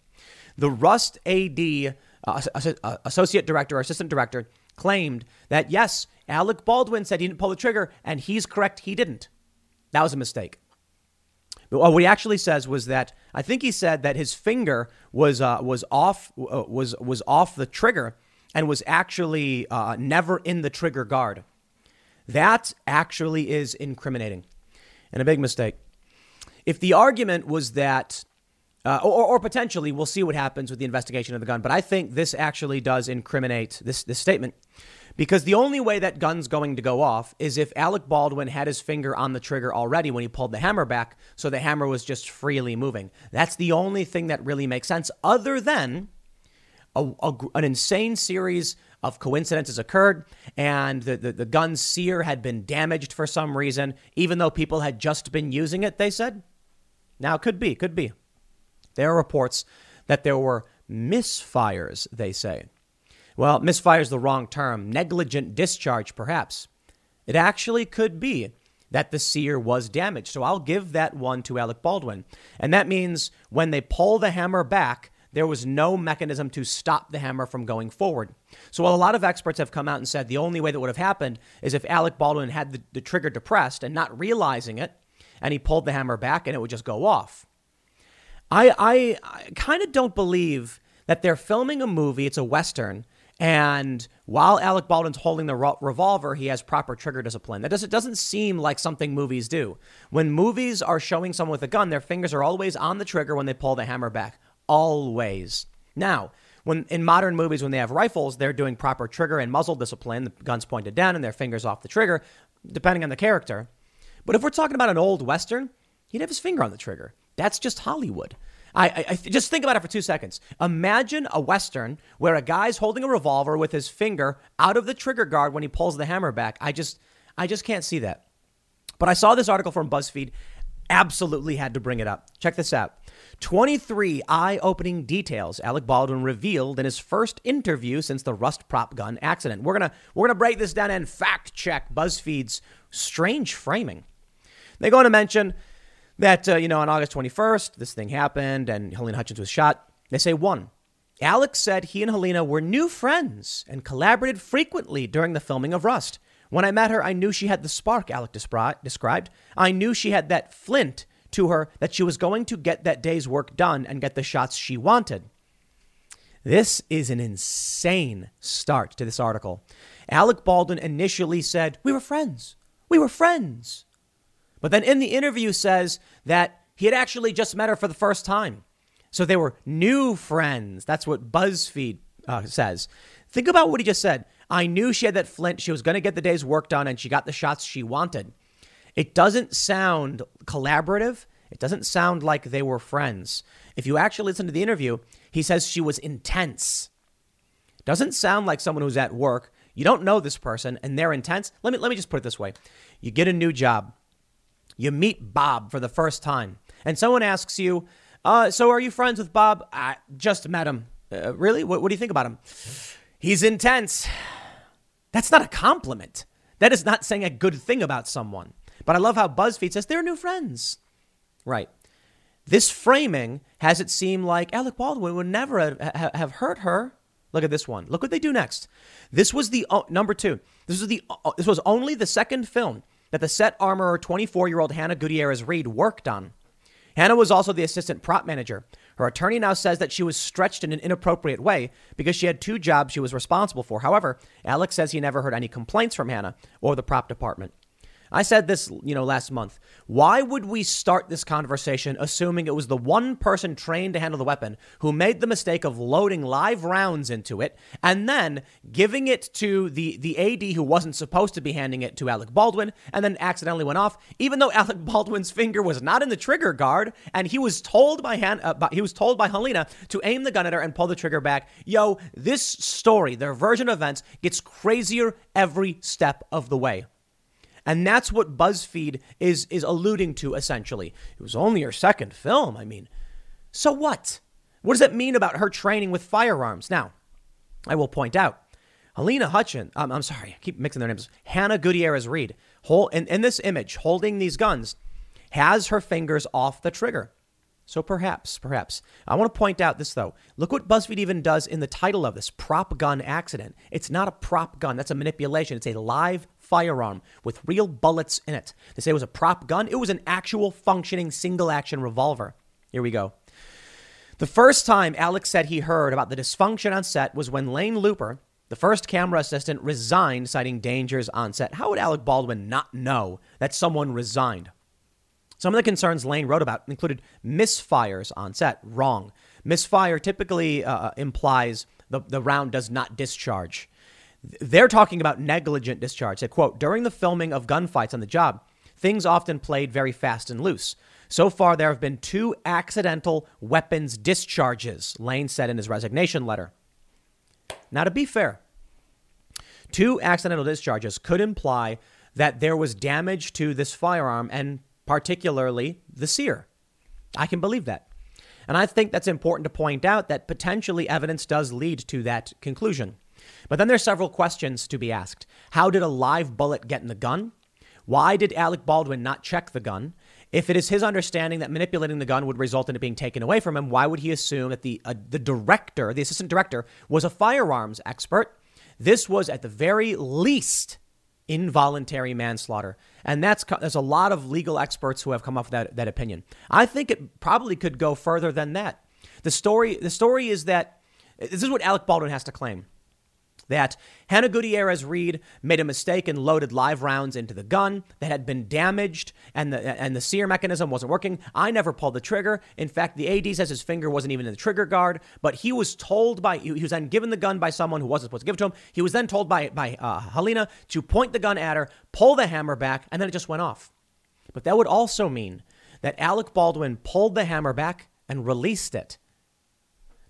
The Rust AD uh, uh, associate director or assistant director claimed that yes, Alec Baldwin said he didn't pull the trigger, and he's correct, he didn't. That was a mistake. But what he actually says was that I think he said that his finger was uh, was off uh, was was off the trigger and was actually uh, never in the trigger guard. That actually is incriminating and a big mistake. If the argument was that uh, or, or, potentially, we'll see what happens with the investigation of the gun. But I think this actually does incriminate this, this statement because the only way that gun's going to go off is if Alec Baldwin had his finger on the trigger already when he pulled the hammer back, so the hammer was just freely moving. That's the only thing that really makes sense, other than a, a, an insane series of coincidences occurred and the, the, the gun's sear had been damaged for some reason, even though people had just been using it, they said. Now, could be, could be. There are reports that there were misfires, they say. Well, misfire is the wrong term. Negligent discharge, perhaps. It actually could be that the sear was damaged. So I'll give that one to Alec Baldwin. And that means when they pull the hammer back, there was no mechanism to stop the hammer from going forward. So while a lot of experts have come out and said the only way that would have happened is if Alec Baldwin had the, the trigger depressed and not realizing it, and he pulled the hammer back and it would just go off. I, I, I kind of don't believe that they're filming a movie, it's a Western, and while Alec Baldwin's holding the revolver, he has proper trigger discipline. That doesn't, doesn't seem like something movies do. When movies are showing someone with a gun, their fingers are always on the trigger when they pull the hammer back. Always. Now, when in modern movies, when they have rifles, they're doing proper trigger and muzzle discipline. The gun's pointed down and their fingers off the trigger, depending on the character. But if we're talking about an old Western, he'd have his finger on the trigger. That's just Hollywood. I, I, I, just think about it for two seconds. Imagine a western where a guy's holding a revolver with his finger out of the trigger guard when he pulls the hammer back. I just, I just can't see that. But I saw this article from BuzzFeed. Absolutely had to bring it up. Check this out. 23 eye-opening details Alec Baldwin revealed in his first interview since the Rust prop gun accident. We're to we're to break this down and fact check BuzzFeed's strange framing. They go on to mention that, uh, you know, on August 21st, this thing happened and Halyna Hutchins was shot. They say, one, Alex said he and Halyna were new friends and collaborated frequently during the filming of Rust. When I met her, I knew she had the spark Alec described. I knew she had that flint to her that she was going to get that day's work done and get the shots she wanted. This is an insane start to this article. Alec Baldwin initially said, We were friends. We were friends. But then in the interview says that he had actually just met her for the first time. So they were new friends. That's what BuzzFeed uh, says. Think about what he just said. I knew she had that flint. She was going to get the day's work done and she got the shots she wanted. It doesn't sound collaborative. It doesn't sound like they were friends. If you actually listen to the interview, he says she was intense. Doesn't sound like someone who's at work. You don't know this person and they're intense. Let me let me just put it this way. You get a new job. You meet Bob for the first time, and someone asks you, uh, So are you friends with Bob? I just met him. Uh, really? What, what do you think about him? He's intense. That's not a compliment. That is not saying a good thing about someone. But I love how BuzzFeed says they're new friends. Right. This framing has it seem like Alec Baldwin would never have, hurt her. Look at this one. Look what they do next. This was the number two. This was the this was only the second film that the set armorer 24 year old Hannah Gutierrez Reed worked on. Hannah was also the assistant prop manager. Her attorney now says that she was stretched in an inappropriate way because she had two jobs she was responsible for. However, Alex says he never heard any complaints from Hannah or the prop department. I said this, you know, last month. Why would we start this conversation assuming it was the one person trained to handle the weapon who made the mistake of loading live rounds into it and then giving it to the, the AD who wasn't supposed to be handing it to Alec Baldwin and then accidentally went off, even though Alec Baldwin's finger was not in the trigger guard and he was told by, Han, uh, by, he was told by Halyna to aim the gun at her and pull the trigger back. Yo, this story, their version of events, gets crazier every step of the way. And that's what BuzzFeed is is alluding to essentially. It was only her second film. I mean, so what? What does that mean about her training with firearms? Now, I will point out, Halyna Hutchin, um, I'm sorry, I keep mixing their names. Hannah Gutierrez Reed, in, in this image, holding these guns, has her fingers off the trigger. So perhaps, perhaps. I want to point out this though. Look what BuzzFeed even does in the title of this prop gun accident. It's not a prop gun, that's a manipulation. It's a live firearm with real bullets in it. They say it was a prop gun, it was an actual functioning single action revolver. Here we go. The first time Alex said he heard about the dysfunction on set was when Lane Luper, the first camera assistant, resigned, citing dangers on set. How would Alec Baldwin not know that someone resigned? Some of the concerns Lane wrote about included misfires on set. Wrong. Misfire typically uh, implies the, the round does not discharge. They're talking about negligent discharge. They quote, during the filming of gunfights on the job, things often played very fast and loose. So far, there have been two accidental weapons discharges, Lane said in his resignation letter. Now, to be fair, two accidental discharges could imply that there was damage to this firearm and particularly the sear. I can believe that. And I think that's important to point out that potentially evidence does lead to that conclusion. But then there's several questions to be asked. How did a live bullet get in the gun? Why did Alec Baldwin not check the gun? If it is his understanding that manipulating the gun would result in it being taken away from him, why would he assume that the uh, the director, the assistant director, was a firearms expert? This was at the very least involuntary manslaughter. And that's there's a lot of legal experts who have come up with that, that opinion. I think it probably could go further than that. The story the story is that this is what Alec Baldwin has to claim that Hannah Gutierrez Reed made a mistake and loaded live rounds into the gun that had been damaged and the and the sear mechanism wasn't working. I never pulled the trigger. In fact, the AD says his finger wasn't even in the trigger guard, but he was told by he was then given the gun by someone who wasn't supposed to give it to him. He was then told by by uh, Halyna to point the gun at her, pull the hammer back, and then it just went off. But that would also mean that Alec Baldwin pulled the hammer back and released it.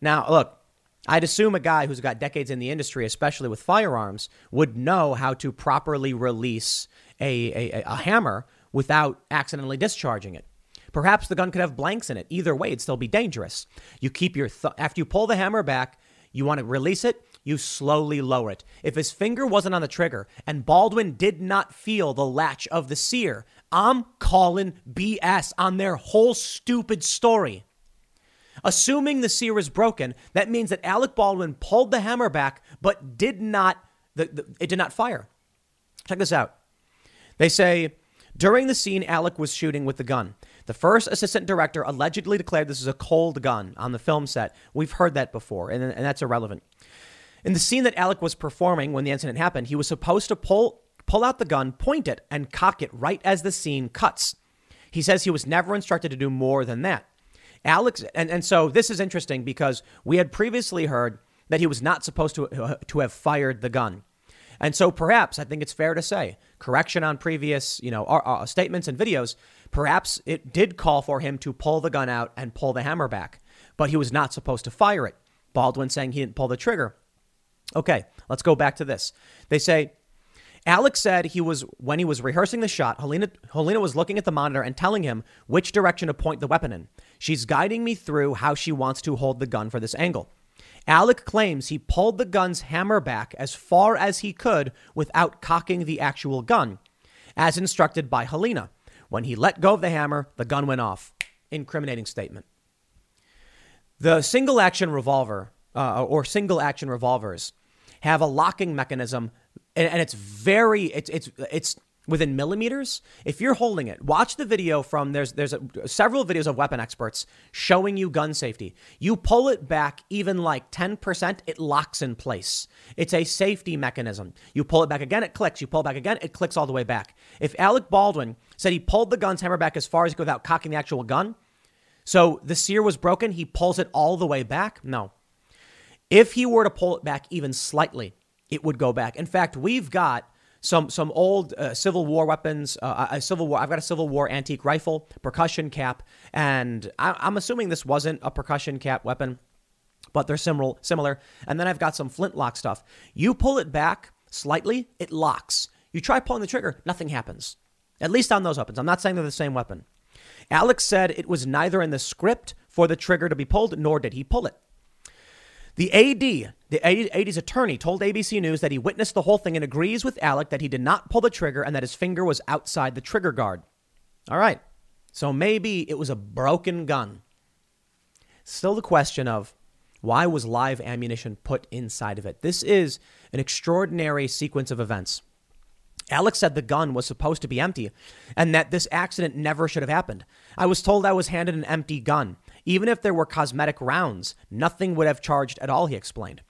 Now, look, I'd assume a guy who's got decades in the industry, especially with firearms, would know how to properly release a, a, a, hammer without accidentally discharging it. Perhaps the gun could have blanks in it. Either way, it'd still be dangerous. You keep your th- after you pull the hammer back, you want to release it, you slowly lower it. If his finger wasn't on the trigger and Baldwin did not feel the latch of the sear, I'm calling BS on their whole stupid story. Assuming the sear is broken, that means that Alec Baldwin pulled the hammer back, but did not, the, the, it did not fire. Check this out. They say during the scene, Alec was shooting with the gun. The first assistant director allegedly declared this is a cold gun on the film set. We've heard that before, and, and that's irrelevant. In the scene that Alec was performing when the incident happened, he was supposed to pull pull out the gun, point it, and cock it right as the scene cuts. He says he was never instructed to do more than that. Alex, and, and so this is interesting because we had previously heard that he was not supposed to, uh, to have fired the gun. And so perhaps, I think it's fair to say, correction on previous, you know, uh, statements and videos, perhaps it did call for him to pull the gun out and pull the hammer back, but he was not supposed to fire it. Baldwin saying he didn't pull the trigger. Okay, let's go back to this. They say Alex said he was when he was rehearsing the shot, Halyna, Halyna was looking at the monitor and telling him which direction to point the weapon in. She's guiding me through how she wants to hold the gun for this angle. Alec claims he pulled the gun's hammer back as far as he could without cocking the actual gun, as instructed by Halyna. When he let go of the hammer, the gun went off. Incriminating statement. The single action revolver, uh, or single action revolvers, have a locking mechanism and, and it's very it's it's it's within millimeters. If you're holding it, watch the video from there's there's a, several videos of weapon experts showing you gun safety. You pull it back even like 10%, it locks in place. It's a safety mechanism. You pull it back again, it clicks. You pull back again, it clicks all the way back. If Alec Baldwin said he pulled the gun's hammer back as far as he could without cocking the actual gun, so the sear was broken, he pulls it all the way back? No. If he were to pull it back even slightly, it would go back. In fact, we've got some some old uh, Civil War weapons. Uh, a Civil War. I've got a Civil War antique rifle, percussion cap, and I, I'm assuming this wasn't a percussion cap weapon, but they're similar. Similar. And then I've got some flintlock stuff. You pull it back slightly, it locks. You try pulling the trigger, nothing happens. At least on those weapons. I'm not saying they're the same weapon. Alex said it was neither in the script for the trigger to be pulled, nor did he pull it. The AD, the AD's attorney, told ABC News that he witnessed the whole thing and agrees with Alec that he did not pull the trigger and that his finger was outside the trigger guard. All right. So maybe it was a broken gun. Still the question of why was live ammunition put inside of it? This is an extraordinary sequence of events. Alex said the gun was supposed to be empty and that this accident never should have happened. I was told I was handed an empty gun. Even if there were cosmetic rounds, nothing would have charged at all, he explained.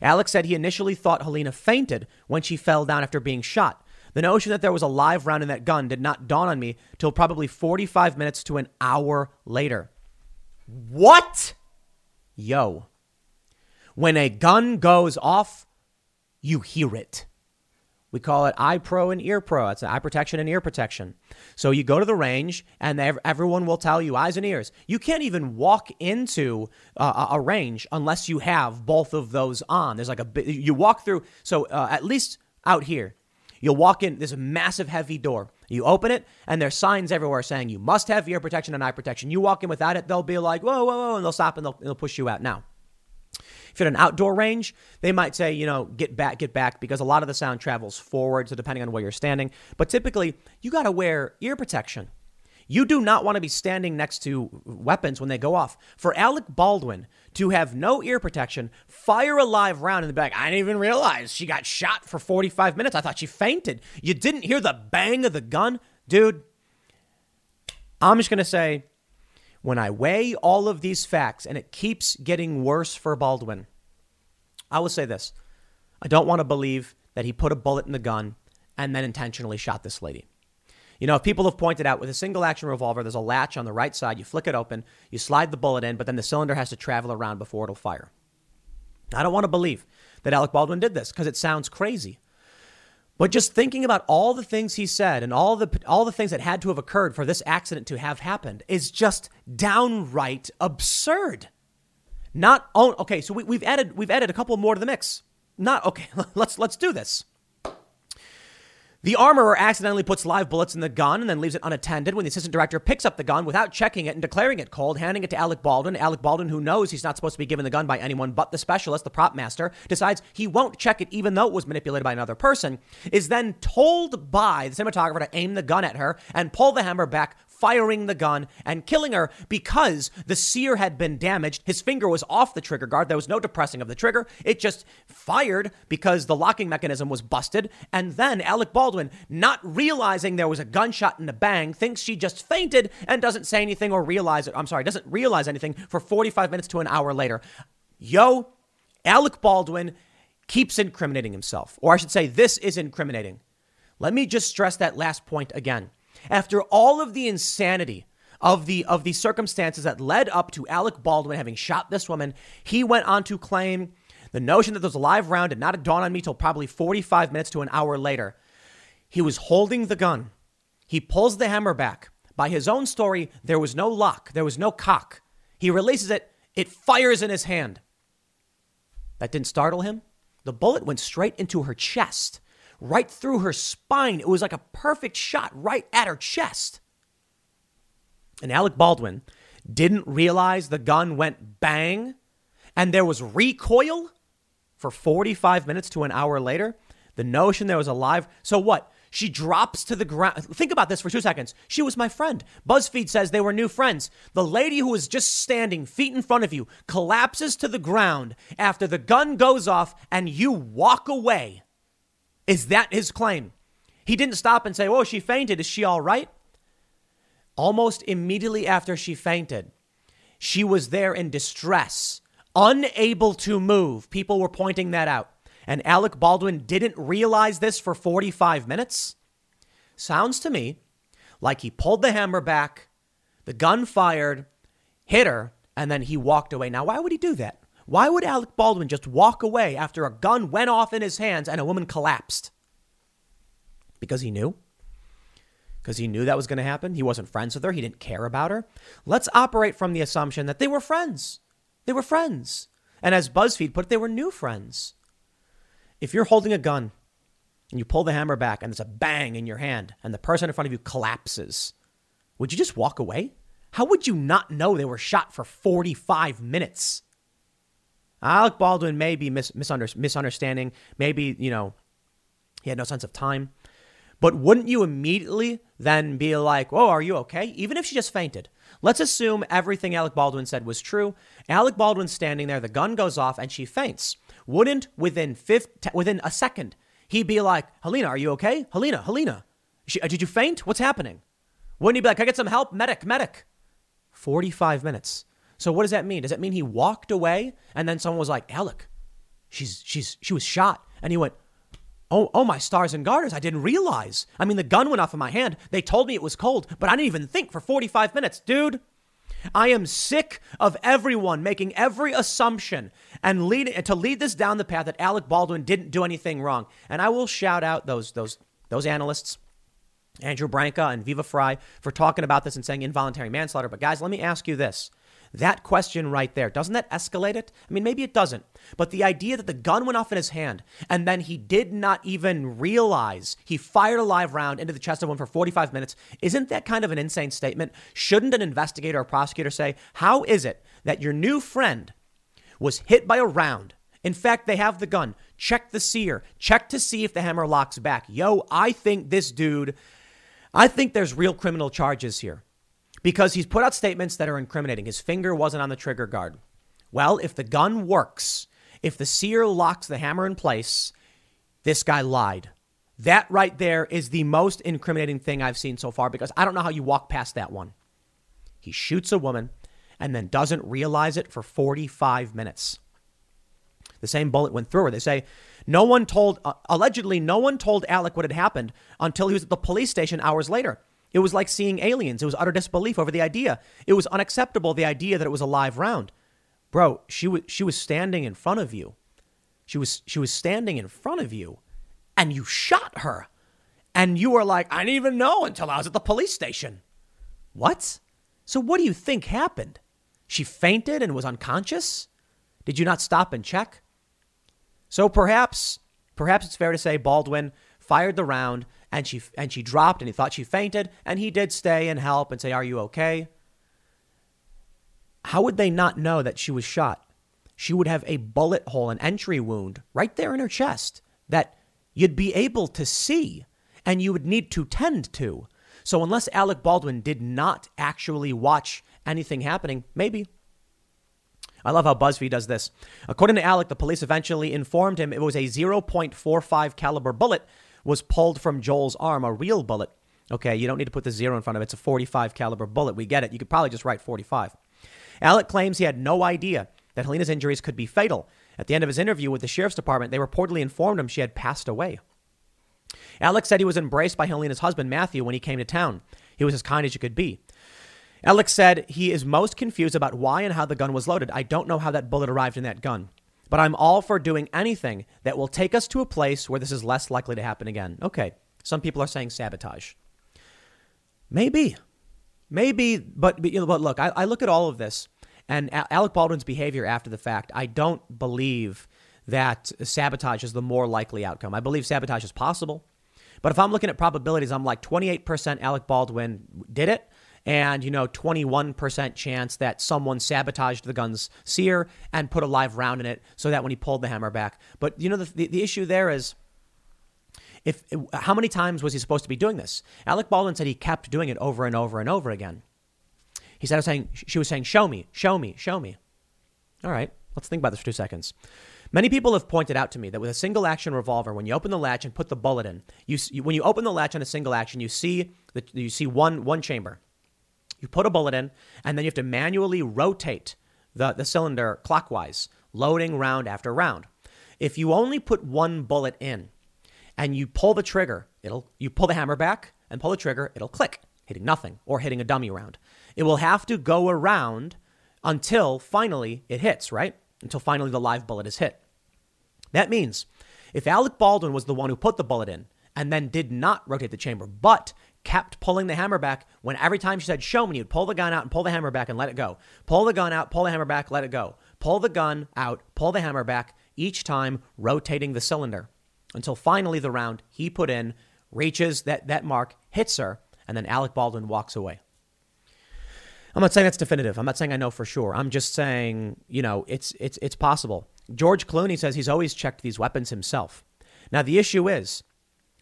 Alex said he initially thought Halyna fainted when she fell down after being shot. The notion that there was a live round in that gun did not dawn on me till probably 45 minutes to an hour later. What? Yo. When a gun goes off, you hear it. We call it eye pro and ear pro. It's eye protection and ear protection. So you go to the range, and everyone will tell you eyes and ears. You can't even walk into uh, a range unless you have both of those on. There's like a you walk through. So uh, at least out here. You'll walk in, there's a massive heavy door. You open it, and there's signs everywhere saying you must have ear protection and eye protection. You walk in without it, they'll be like, whoa, whoa, whoa, and they'll stop and they'll, they'll push you out. Now, if you're an outdoor range, they might say, you know, get back, get back, because a lot of the sound travels forward, so depending on where you're standing. But typically, you got to wear ear protection. You do not want to be standing next to weapons when they go off. For Alec Baldwin to have no ear protection, fire a live round in the back. I didn't even realize she got shot for 45 minutes. I thought she fainted. You didn't hear the bang of the gun? Dude, I'm just going to say when I weigh all of these facts and it keeps getting worse for Baldwin, I will say this. I don't want to believe that he put a bullet in the gun and then intentionally shot this lady. You know, if people have pointed out with a single action revolver, there's a latch on the right side. You flick it open, you slide the bullet in, but then the cylinder has to travel around before it'll fire. I don't want to believe that Alec Baldwin did this because it sounds crazy. But just thinking about all the things he said and all the all the things that had to have occurred for this accident to have happened is just downright absurd. Not oh, okay, so we, we've added we've added a couple more to the mix. Not okay. Let's let's do this. The armorer accidentally puts live bullets in the gun and then leaves it unattended when the assistant director picks up the gun without checking it and declaring it cold, handing it to Alec Baldwin. Alec Baldwin, who knows he's not supposed to be given the gun by anyone but the specialist, the prop master, decides he won't check it even though it was manipulated by another person, is then told by the cinematographer to aim the gun at her and pull the hammer back firing the gun and killing her because the sear had been damaged. His finger was off the trigger guard. There was no depressing of the trigger. It just fired because the locking mechanism was busted. And then Alec Baldwin, not realizing there was a gunshot and a bang, thinks she just fainted and doesn't say anything or realize it. I'm sorry, doesn't realize anything for 45 minutes to an hour later. Yo, Alec Baldwin keeps incriminating himself. Or I should say, this is incriminating. Let me just stress that last point again. After all of the insanity of the of the circumstances that led up to Alec Baldwin having shot this woman, he went on to claim the notion that there was a live round did not dawn on me till probably 45 minutes to an hour later. He was holding the gun. He pulls the hammer back. By his own story, there was no lock, there was no cock. He releases it, it fires in his hand. That didn't startle him. The bullet went straight into her chest right through her spine. It was like a perfect shot right at her chest. And Alec Baldwin didn't realize the gun went bang and there was recoil for 45 minutes to an hour later. The notion there was a live. So what? She drops to the ground. Think about this for two seconds. She was my friend. BuzzFeed says they were new friends. The lady who was just standing feet in front of you collapses to the ground after the gun goes off and you walk away. Is that his claim? He didn't stop and say, Oh, she fainted. Is she all right? Almost immediately after she fainted, she was there in distress, unable to move. People were pointing that out. And Alec Baldwin didn't realize this for 45 minutes? Sounds to me like he pulled the hammer back, the gun fired, hit her, and then he walked away. Now, why would he do that? Why would Alec Baldwin just walk away after a gun went off in his hands and a woman collapsed? Because he knew? Because he knew that was going to happen? He wasn't friends with her. He didn't care about her. Let's operate from the assumption that they were friends. They were friends. And as BuzzFeed put it, they were new friends. If you're holding a gun and you pull the hammer back and there's a bang in your hand and the person in front of you collapses, would you just walk away? How would you not know they were shot for 45 minutes? Alec Baldwin may be mis- misunder- misunderstanding. Maybe, you know, he had no sense of time. But wouldn't you immediately then be like, oh, are you okay? Even if she just fainted. Let's assume everything Alec Baldwin said was true. Alec Baldwin's standing there, the gun goes off, and she faints. Wouldn't within fifth, within a second, he be like, Halyna, are you okay? Halyna, Halyna, she, uh, did you faint? What's happening? Wouldn't he be like, I get some help? Medic, medic. 45 minutes. So what does that mean? Does that mean he walked away and then someone was like, Alec, she's she's she was shot, and he went, Oh, oh my stars and garters, I didn't realize. I mean, the gun went off in my hand. They told me it was cold, but I didn't even think for 45 minutes, dude. I am sick of everyone making every assumption and lead to lead this down the path that Alec Baldwin didn't do anything wrong. And I will shout out those those those analysts, Andrew Branca and Viva Frei, for talking about this and saying involuntary manslaughter. But guys, let me ask you this: That question right there, doesn't that escalate it? I mean, maybe it doesn't, but the idea that the gun went off in his hand and then he did not even realize he fired a live round into the chest of one for 45 minutes, isn't that kind of an insane statement? Shouldn't an investigator or prosecutor say, How is it that your new friend was hit by a round? In fact, they have the gun. Check the sear. Check to see if the hammer locks back. Yo, I think this dude, I think there's real criminal charges here because he's put out statements that are incriminating. His finger wasn't on the trigger guard. Well, if the gun works, if the sear locks the hammer in place, this guy lied. That right there is the most incriminating thing I've seen so far because I don't know how you walk past that one. He shoots a woman and then doesn't realize it for 45 minutes. The same bullet went through her. They say no one told, uh, allegedly, no one told Alec what had happened until he was at the police station hours later. It was like seeing aliens. It was utter disbelief over the idea. It was unacceptable, the idea that it was a live round. Bro, she was, she was standing in front of you. She was, she was standing in front of you and you shot her. And you were like, I didn't even know until I was at the police station. What? So what do you think happened? She fainted and was unconscious? Did you not stop and check? So perhaps, perhaps it's fair to say Baldwin fired the round and she and she dropped and he thought she fainted and he did stay and help and say are you okay? How would they not know that she was shot? She would have a bullet hole an entry wound right there in her chest that you'd be able to see and you would need to tend to. So unless alec baldwin did not actually watch anything happening maybe. I love how BuzzFeed does this. According to Alec, the police eventually informed him it was a 0.45 caliber bullet was pulled from Joel's arm, a real bullet. Okay, you don't need to put the zero in front of it. It's a 45 caliber bullet. We get it. You could probably just write 45. Alec claims he had no idea that Halyna's injuries could be fatal. At the end of his interview with the sheriff's department, they reportedly informed him she had passed away. Alec said he was embraced by Halyna's husband, Matthew, when he came to town. He was as kind as you could be. Alec said he is most confused about why and how the gun was loaded. I don't know how that bullet arrived in that gun. But I'm all for doing anything that will take us to a place where this is less likely to happen again. Okay, some people are saying sabotage. Maybe. Maybe, but, but, but look, I, I look at all of this and Alec Baldwin's behavior after the fact. I don't believe that sabotage is the more likely outcome. I believe sabotage is possible. But if I'm looking at probabilities, I'm like 28% Alec Baldwin did it and you know 21% chance that someone sabotaged the gun's sear and put a live round in it so that when he pulled the hammer back. But you know the, the, the issue there is if how many times was he supposed to be doing this? Alec baldwin said he kept doing it over and over and over again. He said I was saying she was saying show me show me show me. All right let's think about this for two seconds. Many people have pointed out to me that with a single action revolver, when you open the latch and put the bullet in, you, when you open the latch on a single action, you see the, you see one one chamber. You put a bullet in, and then you have to manually rotate the, the cylinder clockwise, loading round after round. If you only put one bullet in and you pull the trigger, it'll you pull the hammer back and pull the trigger, it'll click, hitting nothing or hitting a dummy round. It will have to go around until finally it hits, right? Until finally the live bullet is hit. That means if Alec Baldwin was the one who put the bullet in and then did not rotate the chamber, but kept pulling the hammer back when every time she said, Show me, you'd pull the gun out and pull the hammer back and let it go. Pull the gun out, pull the hammer back, let it go. Pull the gun out, pull the hammer back, each time rotating the cylinder until finally the round he put in reaches that, that mark, hits her, and then Alec Baldwin walks away. I'm not saying that's definitive. I'm not saying I know for sure. I'm just saying, you know, it's it's it's possible. George Clooney says he's always checked these weapons himself. Now the issue is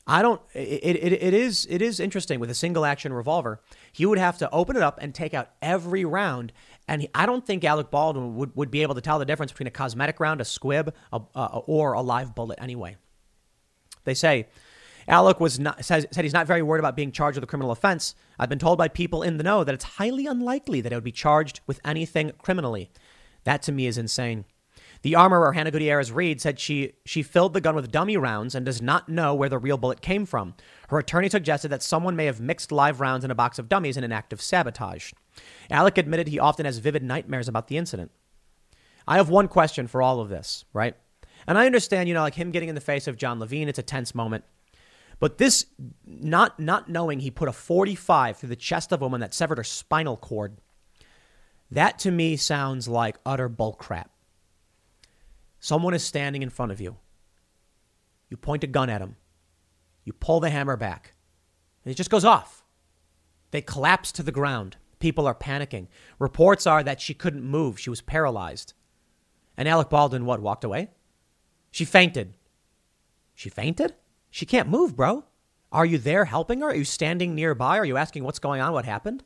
I don't. It, it, it is it is interesting with a single action revolver. He would have to open it up and take out every round, and he, I don't think Alec Baldwin would, would be able to tell the difference between a cosmetic round, a squib, a, or a live bullet. Anyway, they say Alec was not says, said he's not very worried about being charged with a criminal offense. I've been told by people in the know that it's highly unlikely that it would be charged with anything criminally. That to me is insane. The armorer, Hannah Gutierrez Reed, said she, she filled the gun with dummy rounds and does not know where the real bullet came from. Her attorney suggested that someone may have mixed live rounds in a box of dummies in an act of sabotage. Alec admitted he often has vivid nightmares about the incident. I have one question for all of this, right? And I understand, you know, like him getting in the face of Jon Levine, it's a tense moment. But this, not not knowing he put a 45 through the chest of a woman that severed her spinal cord, That to me sounds like utter bullcrap. Someone is standing in front of you. You point a gun at him. You pull the hammer back. And it just goes off. They collapse to the ground. People are panicking. Reports are that she couldn't move. She was paralyzed. And Alec Baldwin, what, walked away? She fainted. She fainted? She can't move, bro. Are you there helping her? Are you standing nearby? Are you asking what's going on? What happened?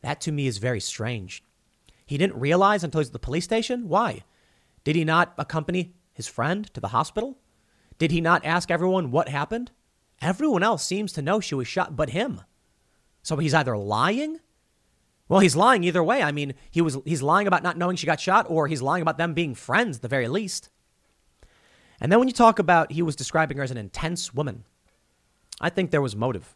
That to me is very strange. He didn't realize until he's at the police station? Why? Did he not accompany his friend to the hospital? Did he not ask everyone what happened? Everyone else seems to know she was shot but him. So he's either lying well, he's lying either way. I mean, he was he's lying about not knowing she got shot, or he's lying about them being friends at the very least. And then when you talk about he was describing her as an intense woman, I think there was motive.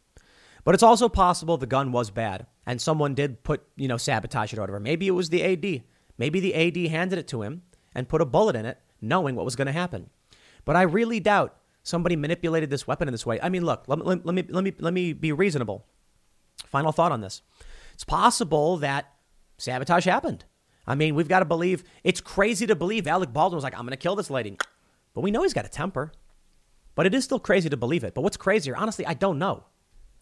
But it's also possible the gun was bad and someone did put, you know, sabotage it or whatever. Maybe it was the AD. Maybe the AD handed it to him and put a bullet in it, knowing what was going to happen. But I really doubt somebody manipulated this weapon in this way. I mean, look, let, let, let me let me let me be reasonable. Final thought on this. It's possible that sabotage happened. I mean, we've got to believe it's crazy to believe Alec Baldwin was like, I'm going to kill this lady. But we know he's got a temper. But it is still crazy to believe it. But what's crazier? Honestly, I don't know.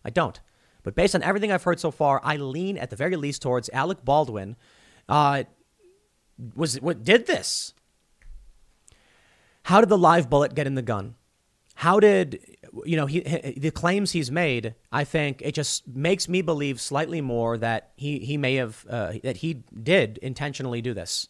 I don't. But based on everything I've heard so far, I lean at the very least towards Alec Baldwin. Uh, was what did this? How did the live bullet get in the gun? How did you know, he, he, the claims he's made, I think it just makes me believe slightly more that he, he may have, uh, that he did intentionally do this.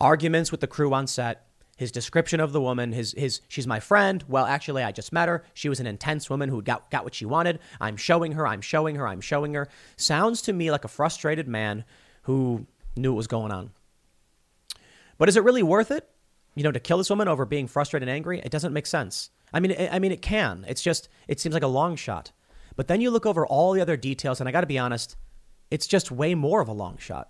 Arguments with the crew on set, his description of the woman, his, his, she's my friend. Well, actually, I just met her. She was an intense woman who got, got what she wanted. I'm showing her, I'm showing her, I'm showing her. Sounds to me like a frustrated man who knew what was going on. But is it really worth it? You know, to kill this woman over being frustrated and angry? It doesn't make sense. I mean, I mean, it can. It's just, it seems like a long shot. But then you look over all the other details, and I got to be honest, it's just way more of a long shot.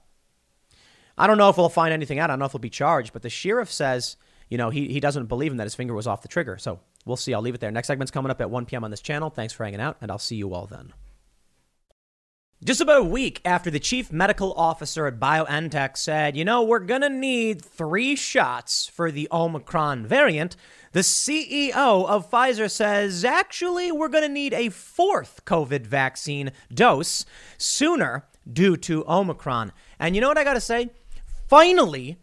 I don't know if we'll find anything out. I don't know if he'll be charged, but the sheriff says, you know, he, he doesn't believe him that his finger was off the trigger. So we'll see. I'll leave it there. Next segment's coming up at 1 p.m. on this channel. Thanks for hanging out, and I'll see you all then. Just about a week after the chief medical officer at BioNTech said, you know, we're going to need three shots for the Omicron variant, the CEO of Pfizer says actually we're going to need a fourth COVID vaccine dose sooner due to Omicron. And you know what I got to say? Finally,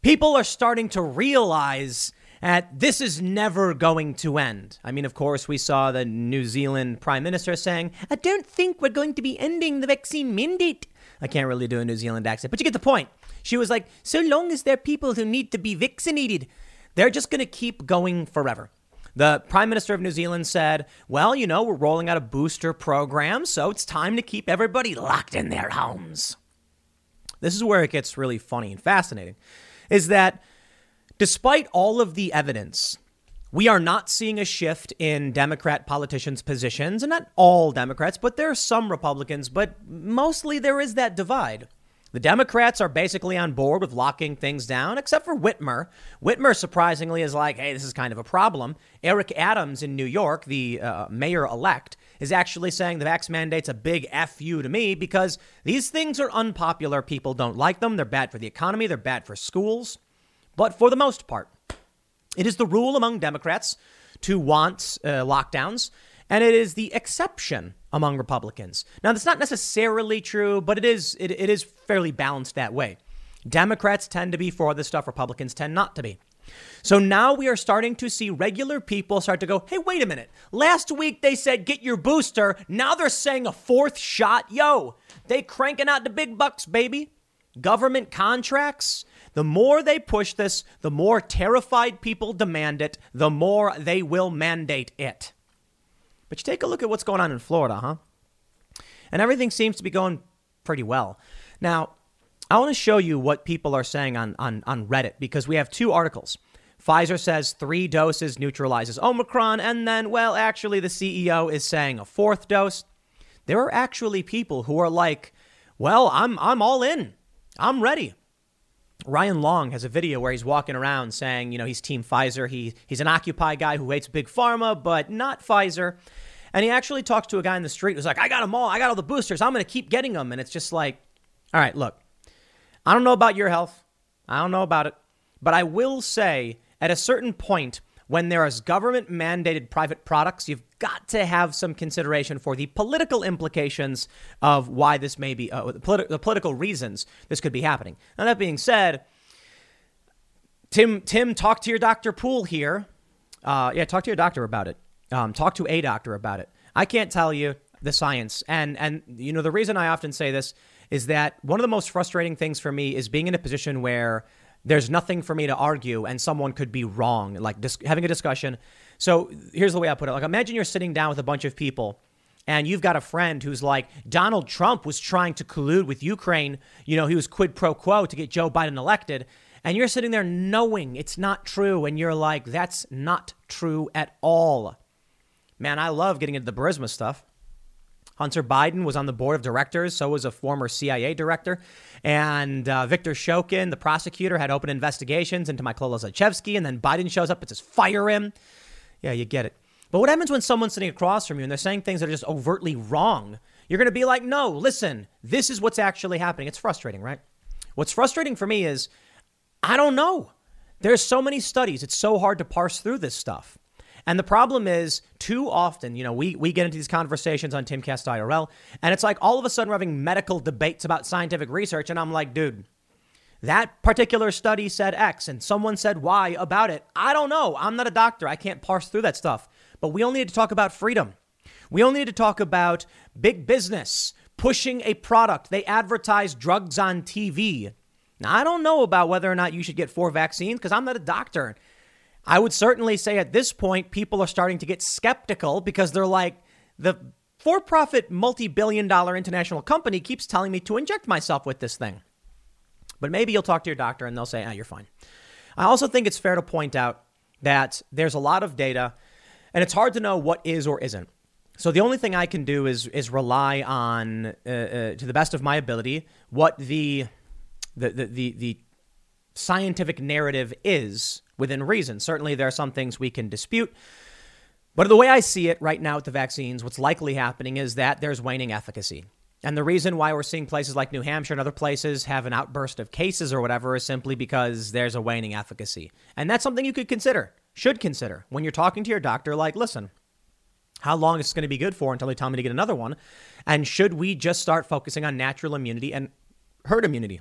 people are starting to realize that this is never going to end. I mean, of course, we saw the New Zealand Prime Minister saying, I don't think we're going to be ending the vaccine mandate. I can't really do a New Zealand accent, but you get the point. She was like, so long as there are people who need to be vaccinated, they're just going to keep going forever. The Prime Minister of New Zealand said, Well, you know, we're rolling out a booster program, so it's time to keep everybody locked in their homes. This is where it gets really funny and fascinating is that despite all of the evidence, we are not seeing a shift in Democrat politicians' positions, and not all Democrats, but there are some Republicans, but mostly there is that divide. The Democrats are basically on board with locking things down, except for Whitmer. Whitmer, surprisingly, is like, hey, this is kind of a problem. Eric Adams in New York, the uh, mayor elect, is actually saying the vax mandate's a big FU to me because these things are unpopular. People don't like them. They're bad for the economy, they're bad for schools. But for the most part, it is the rule among Democrats to want uh, lockdowns, and it is the exception among Republicans. Now, that's not necessarily true, but it is it, it is fairly balanced that way. Democrats tend to be for this stuff, Republicans tend not to be. So now we are starting to see regular people start to go, hey, wait a minute. Last week they said get your booster. Now they're saying a fourth shot. Yo, they cranking out the big bucks, baby. Government contracts. The more they push this, the more terrified people demand it, the more they will mandate it. But you take a look at what's going on in Florida, huh? And everything seems to be going pretty well. Now, I want to show you what people are saying on, on, on Reddit because we have two articles. Pfizer says three doses neutralizes Omicron, and then, well, actually, the CEO is saying a fourth dose. There are actually people who are like, well, I'm, I'm all in. I'm ready. Ryan Long has a video where he's walking around saying, you know, he's Team Pfizer. He, he's an Occupy guy who hates Big Pharma, but not Pfizer. And he actually talks to a guy in the street who's like, I got them all. I got all the boosters. I'm going to keep getting them. And it's just like, all right, look, I don't know about your health. I don't know about it. But I will say at a certain point, when there is government mandated private products, you've got to have some consideration for the political implications of why this may be, uh, the, politi- the political reasons this could be happening. Now, that being said, Tim, Tim, talk to your Dr. Pool here. Uh, yeah, talk to your doctor about it. Um, talk to a doctor about it. I can't tell you the science. And, and, you know, the reason I often say this is that one of the most frustrating things for me is being in a position where there's nothing for me to argue and someone could be wrong, like dis- having a discussion. So here's the way I put it. Like, imagine you're sitting down with a bunch of people and you've got a friend who's like, Donald Trump was trying to collude with Ukraine. You know, he was quid pro quo to get Joe Biden elected. And you're sitting there knowing it's not true. And you're like, that's not true at all. Man, I love getting into the Burisma stuff. Hunter Biden was on the board of directors, so was a former CIA director. And uh, Victor Shokin, the prosecutor, had open investigations into Mykola Zlochevsky, and then Biden shows up and says, fire him. Yeah, you get it. But what happens when someone's sitting across from you and they're saying things that are just overtly wrong? You're going to be like, no, listen, this is what's actually happening. It's frustrating, right? What's frustrating for me is I don't know. There's so many studies, it's so hard to parse through this stuff. And the problem is, too often, you know, we, we get into these conversations on Timcast IRL, and it's like all of a sudden we're having medical debates about scientific research, and I'm like, dude, that particular study said X, and someone said Y about it. I don't know. I'm not a doctor. I can't parse through that stuff. But we only need to talk about freedom. We only need to talk about big business pushing a product. They advertise drugs on TV. Now, I don't know about whether or not you should get four vaccines because I'm not a doctor. I would certainly say at this point, people are starting to get skeptical because they're like, the for profit, multi billion dollar international company keeps telling me to inject myself with this thing. But maybe you'll talk to your doctor and they'll say, ah, you're fine. I also think it's fair to point out that there's a lot of data and it's hard to know what is or isn't. So the only thing I can do is is rely on, uh, uh, to the best of my ability, what the the, the the the scientific narrative is within reason. Certainly, there are some things we can dispute. But the way I see it right now with the vaccines, what's likely happening is that there's waning efficacy. And the reason why we're seeing places like New Hampshire and other places have an outburst of cases or whatever is simply because there's a waning efficacy. And that's something you could consider, should consider when you're talking to your doctor like, listen, how long is this going to be good for until they tell me to get another one? And should we just start focusing on natural immunity and herd immunity?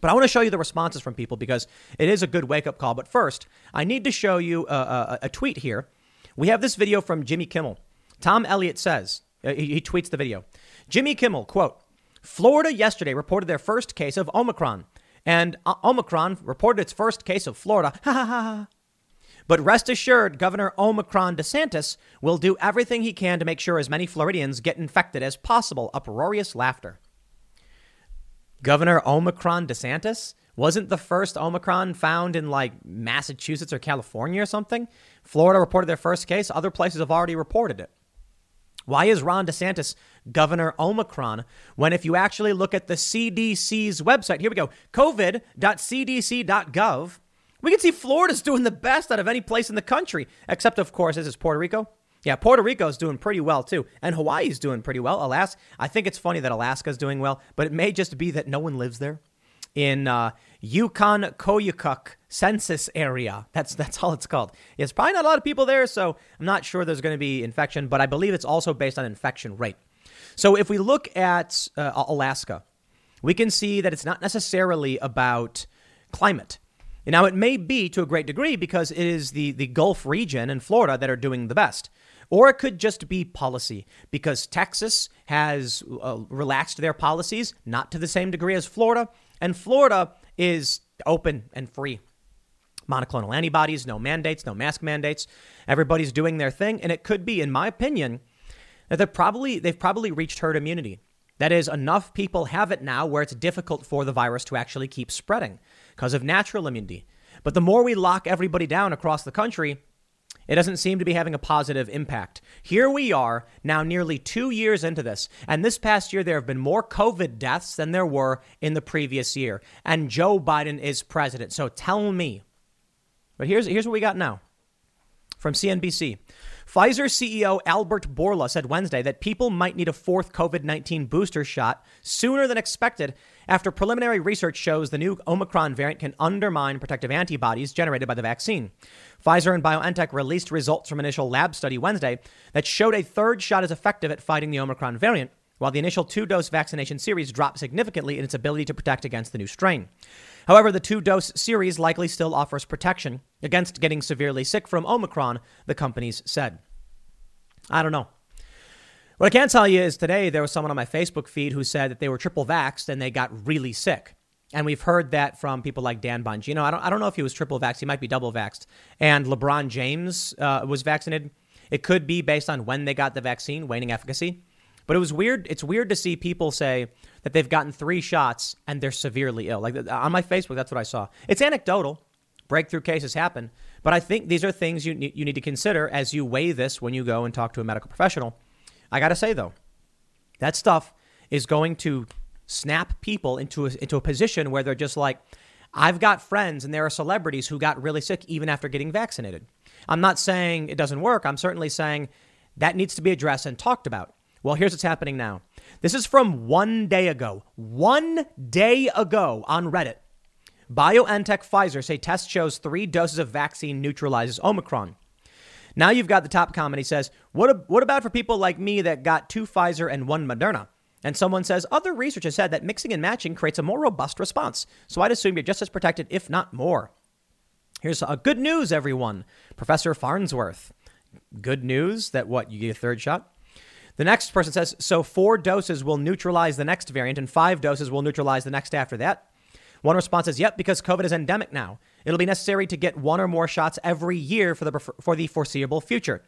But I want to show you the responses from people because it is a good wake up call. But first, I need to show you a, a, a tweet here. We have this video from Jimmy Kimmel. Tom Elliott says, uh, he, he tweets the video. Jimmy Kimmel, quote, Florida yesterday reported their first case of Omicron, and uh, Omicron reported its first case of Florida. Ha ha ha. But rest assured, Governor Omicron DeSantis will do everything he can to make sure as many Floridians get infected as possible. Uproarious laughter. Governor Omicron DeSantis wasn't the first Omicron found in like Massachusetts or California or something. Florida reported their first case. Other places have already reported it. Why is Ron DeSantis Governor Omicron when, if you actually look at the CDC's website, here we go, covid.cdc.gov, we can see Florida's doing the best out of any place in the country, except, of course, this is Puerto Rico. Yeah, Puerto Rico is doing pretty well too, and Hawaii is doing pretty well. Alaska, I think it's funny that Alaska is doing well, but it may just be that no one lives there. In uh, Yukon Koyukuk census area, that's that's all it's called. It's probably not a lot of people there, so I'm not sure there's going to be infection, but I believe it's also based on infection rate. So if we look at uh, Alaska, we can see that it's not necessarily about climate. Now, it may be to a great degree because it is the, the Gulf region and Florida that are doing the best. Or it could just be policy because Texas has uh, relaxed their policies, not to the same degree as Florida. And Florida is open and free. Monoclonal antibodies, no mandates, no mask mandates. Everybody's doing their thing. And it could be, in my opinion, that they've probably, they've probably reached herd immunity. That is, enough people have it now where it's difficult for the virus to actually keep spreading because of natural immunity. But the more we lock everybody down across the country, it doesn't seem to be having a positive impact. Here we are, now nearly two years into this, and this past year there have been more COVID deaths than there were in the previous year. And Joe Biden is president. So tell me. But here's, here's what we got now from CNBC Pfizer CEO Albert Bourla said Wednesday that people might need a fourth COVID 19 booster shot sooner than expected after preliminary research shows the new Omicron variant can undermine protective antibodies generated by the vaccine. Pfizer and BioNTech released results from initial lab study Wednesday that showed a third shot is effective at fighting the Omicron variant, while the initial two dose vaccination series dropped significantly in its ability to protect against the new strain. However, the two dose series likely still offers protection against getting severely sick from Omicron, the companies said. I don't know. What I can tell you is today there was someone on my Facebook feed who said that they were triple vaxxed and they got really sick. And we've heard that from people like Dan know, I don't, I don't know if he was triple vaxxed. He might be double vaxxed. And LeBron James uh, was vaccinated. It could be based on when they got the vaccine, waning efficacy. But it was weird. It's weird to see people say that they've gotten three shots and they're severely ill. Like on my Facebook, that's what I saw. It's anecdotal. Breakthrough cases happen. But I think these are things you, you need to consider as you weigh this when you go and talk to a medical professional. I got to say, though, that stuff is going to snap people into a, into a position where they're just like, I've got friends and there are celebrities who got really sick even after getting vaccinated. I'm not saying it doesn't work. I'm certainly saying that needs to be addressed and talked about. Well, here's what's happening now. This is from one day ago. One day ago on Reddit. BioNTech Pfizer say test shows three doses of vaccine neutralizes Omicron. Now you've got the top comment. He says, what, what about for people like me that got two Pfizer and one Moderna? And someone says, other research has said that mixing and matching creates a more robust response. So I'd assume you're just as protected, if not more. Here's a good news, everyone. Professor Farnsworth. Good news that what, you get a third shot? The next person says, so four doses will neutralize the next variant and five doses will neutralize the next after that. One response is, yep, because COVID is endemic now. It'll be necessary to get one or more shots every year for the, for the foreseeable future.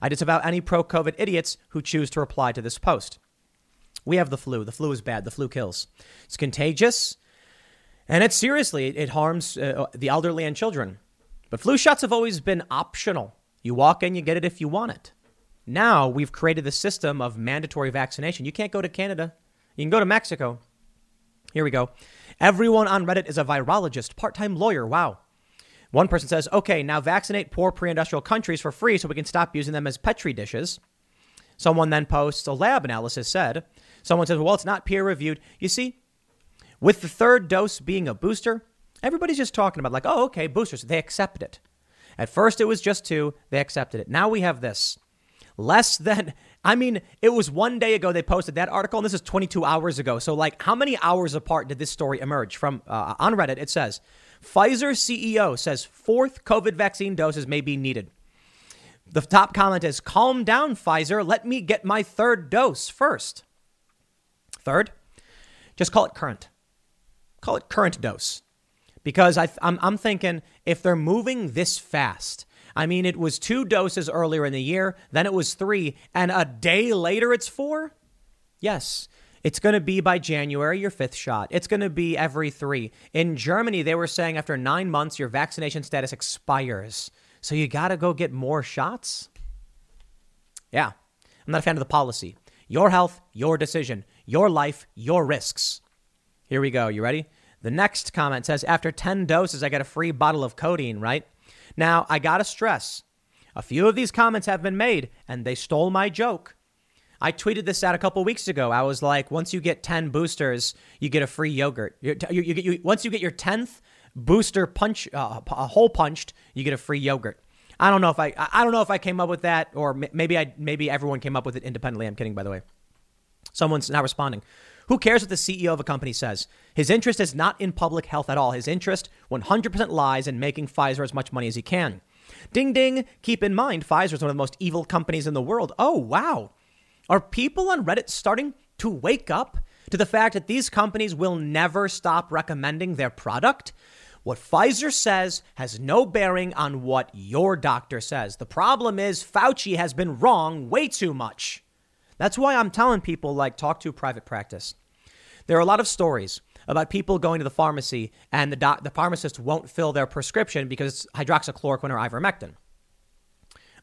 I disavow any pro COVID idiots who choose to reply to this post. We have the flu. The flu is bad. The flu kills. It's contagious. And it seriously, it harms uh, the elderly and children. But flu shots have always been optional. You walk in, you get it if you want it. Now we've created the system of mandatory vaccination. You can't go to Canada. You can go to Mexico. Here we go. Everyone on Reddit is a virologist, part time lawyer. Wow. One person says, okay, now vaccinate poor pre industrial countries for free so we can stop using them as Petri dishes. Someone then posts, a lab analysis said. Someone says, well, it's not peer reviewed. You see, with the third dose being a booster, everybody's just talking about, like, oh, okay, boosters. They accepted it. At first, it was just two. They accepted it. Now we have this. Less than, I mean, it was one day ago they posted that article, and this is 22 hours ago. So, like, how many hours apart did this story emerge from uh, on Reddit? It says Pfizer CEO says fourth COVID vaccine doses may be needed. The top comment is Calm down, Pfizer. Let me get my third dose first. Third, just call it current. Call it current dose. Because I, I'm, I'm thinking if they're moving this fast, I mean, it was two doses earlier in the year, then it was three, and a day later it's four? Yes. It's going to be by January, your fifth shot. It's going to be every three. In Germany, they were saying after nine months, your vaccination status expires. So you got to go get more shots? Yeah. I'm not a fan of the policy. Your health, your decision. Your life, your risks. Here we go. You ready? The next comment says After 10 doses, I get a free bottle of codeine, right? Now, I got to stress a few of these comments have been made, and they stole my joke. I tweeted this out a couple weeks ago. I was like, once you get 10 boosters, you get a free yogurt. You, you, you, once you get your 10th booster punch, uh, a hole punched, you get a free yogurt. I don't know if I, I don't know if I came up with that, or maybe I, maybe everyone came up with it independently. I'm kidding, by the way. Someone's not responding. Who cares what the CEO of a company says? His interest is not in public health at all. His interest 100% lies in making Pfizer as much money as he can. Ding ding. Keep in mind, Pfizer is one of the most evil companies in the world. Oh, wow. Are people on Reddit starting to wake up to the fact that these companies will never stop recommending their product? What Pfizer says has no bearing on what your doctor says. The problem is Fauci has been wrong way too much. That's why I'm telling people like talk to a private practice. There are a lot of stories about people going to the pharmacy and the doc- the pharmacist won't fill their prescription because it's hydroxychloroquine or ivermectin.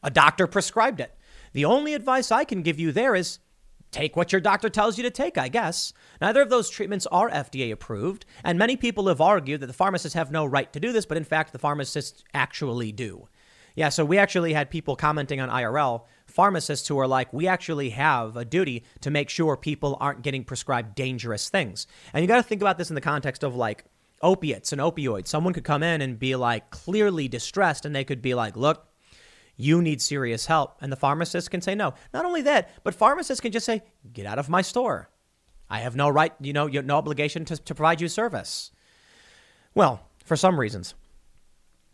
A doctor prescribed it. The only advice I can give you there is take what your doctor tells you to take, I guess. Neither of those treatments are FDA approved, and many people have argued that the pharmacists have no right to do this, but in fact, the pharmacists actually do. Yeah, so we actually had people commenting on IRL, pharmacists who are like, we actually have a duty to make sure people aren't getting prescribed dangerous things. And you got to think about this in the context of like opiates and opioids. Someone could come in and be like clearly distressed, and they could be like, look, you need serious help. And the pharmacist can say no. Not only that, but pharmacists can just say, get out of my store. I have no right, you know, no obligation to, to provide you service. Well, for some reasons.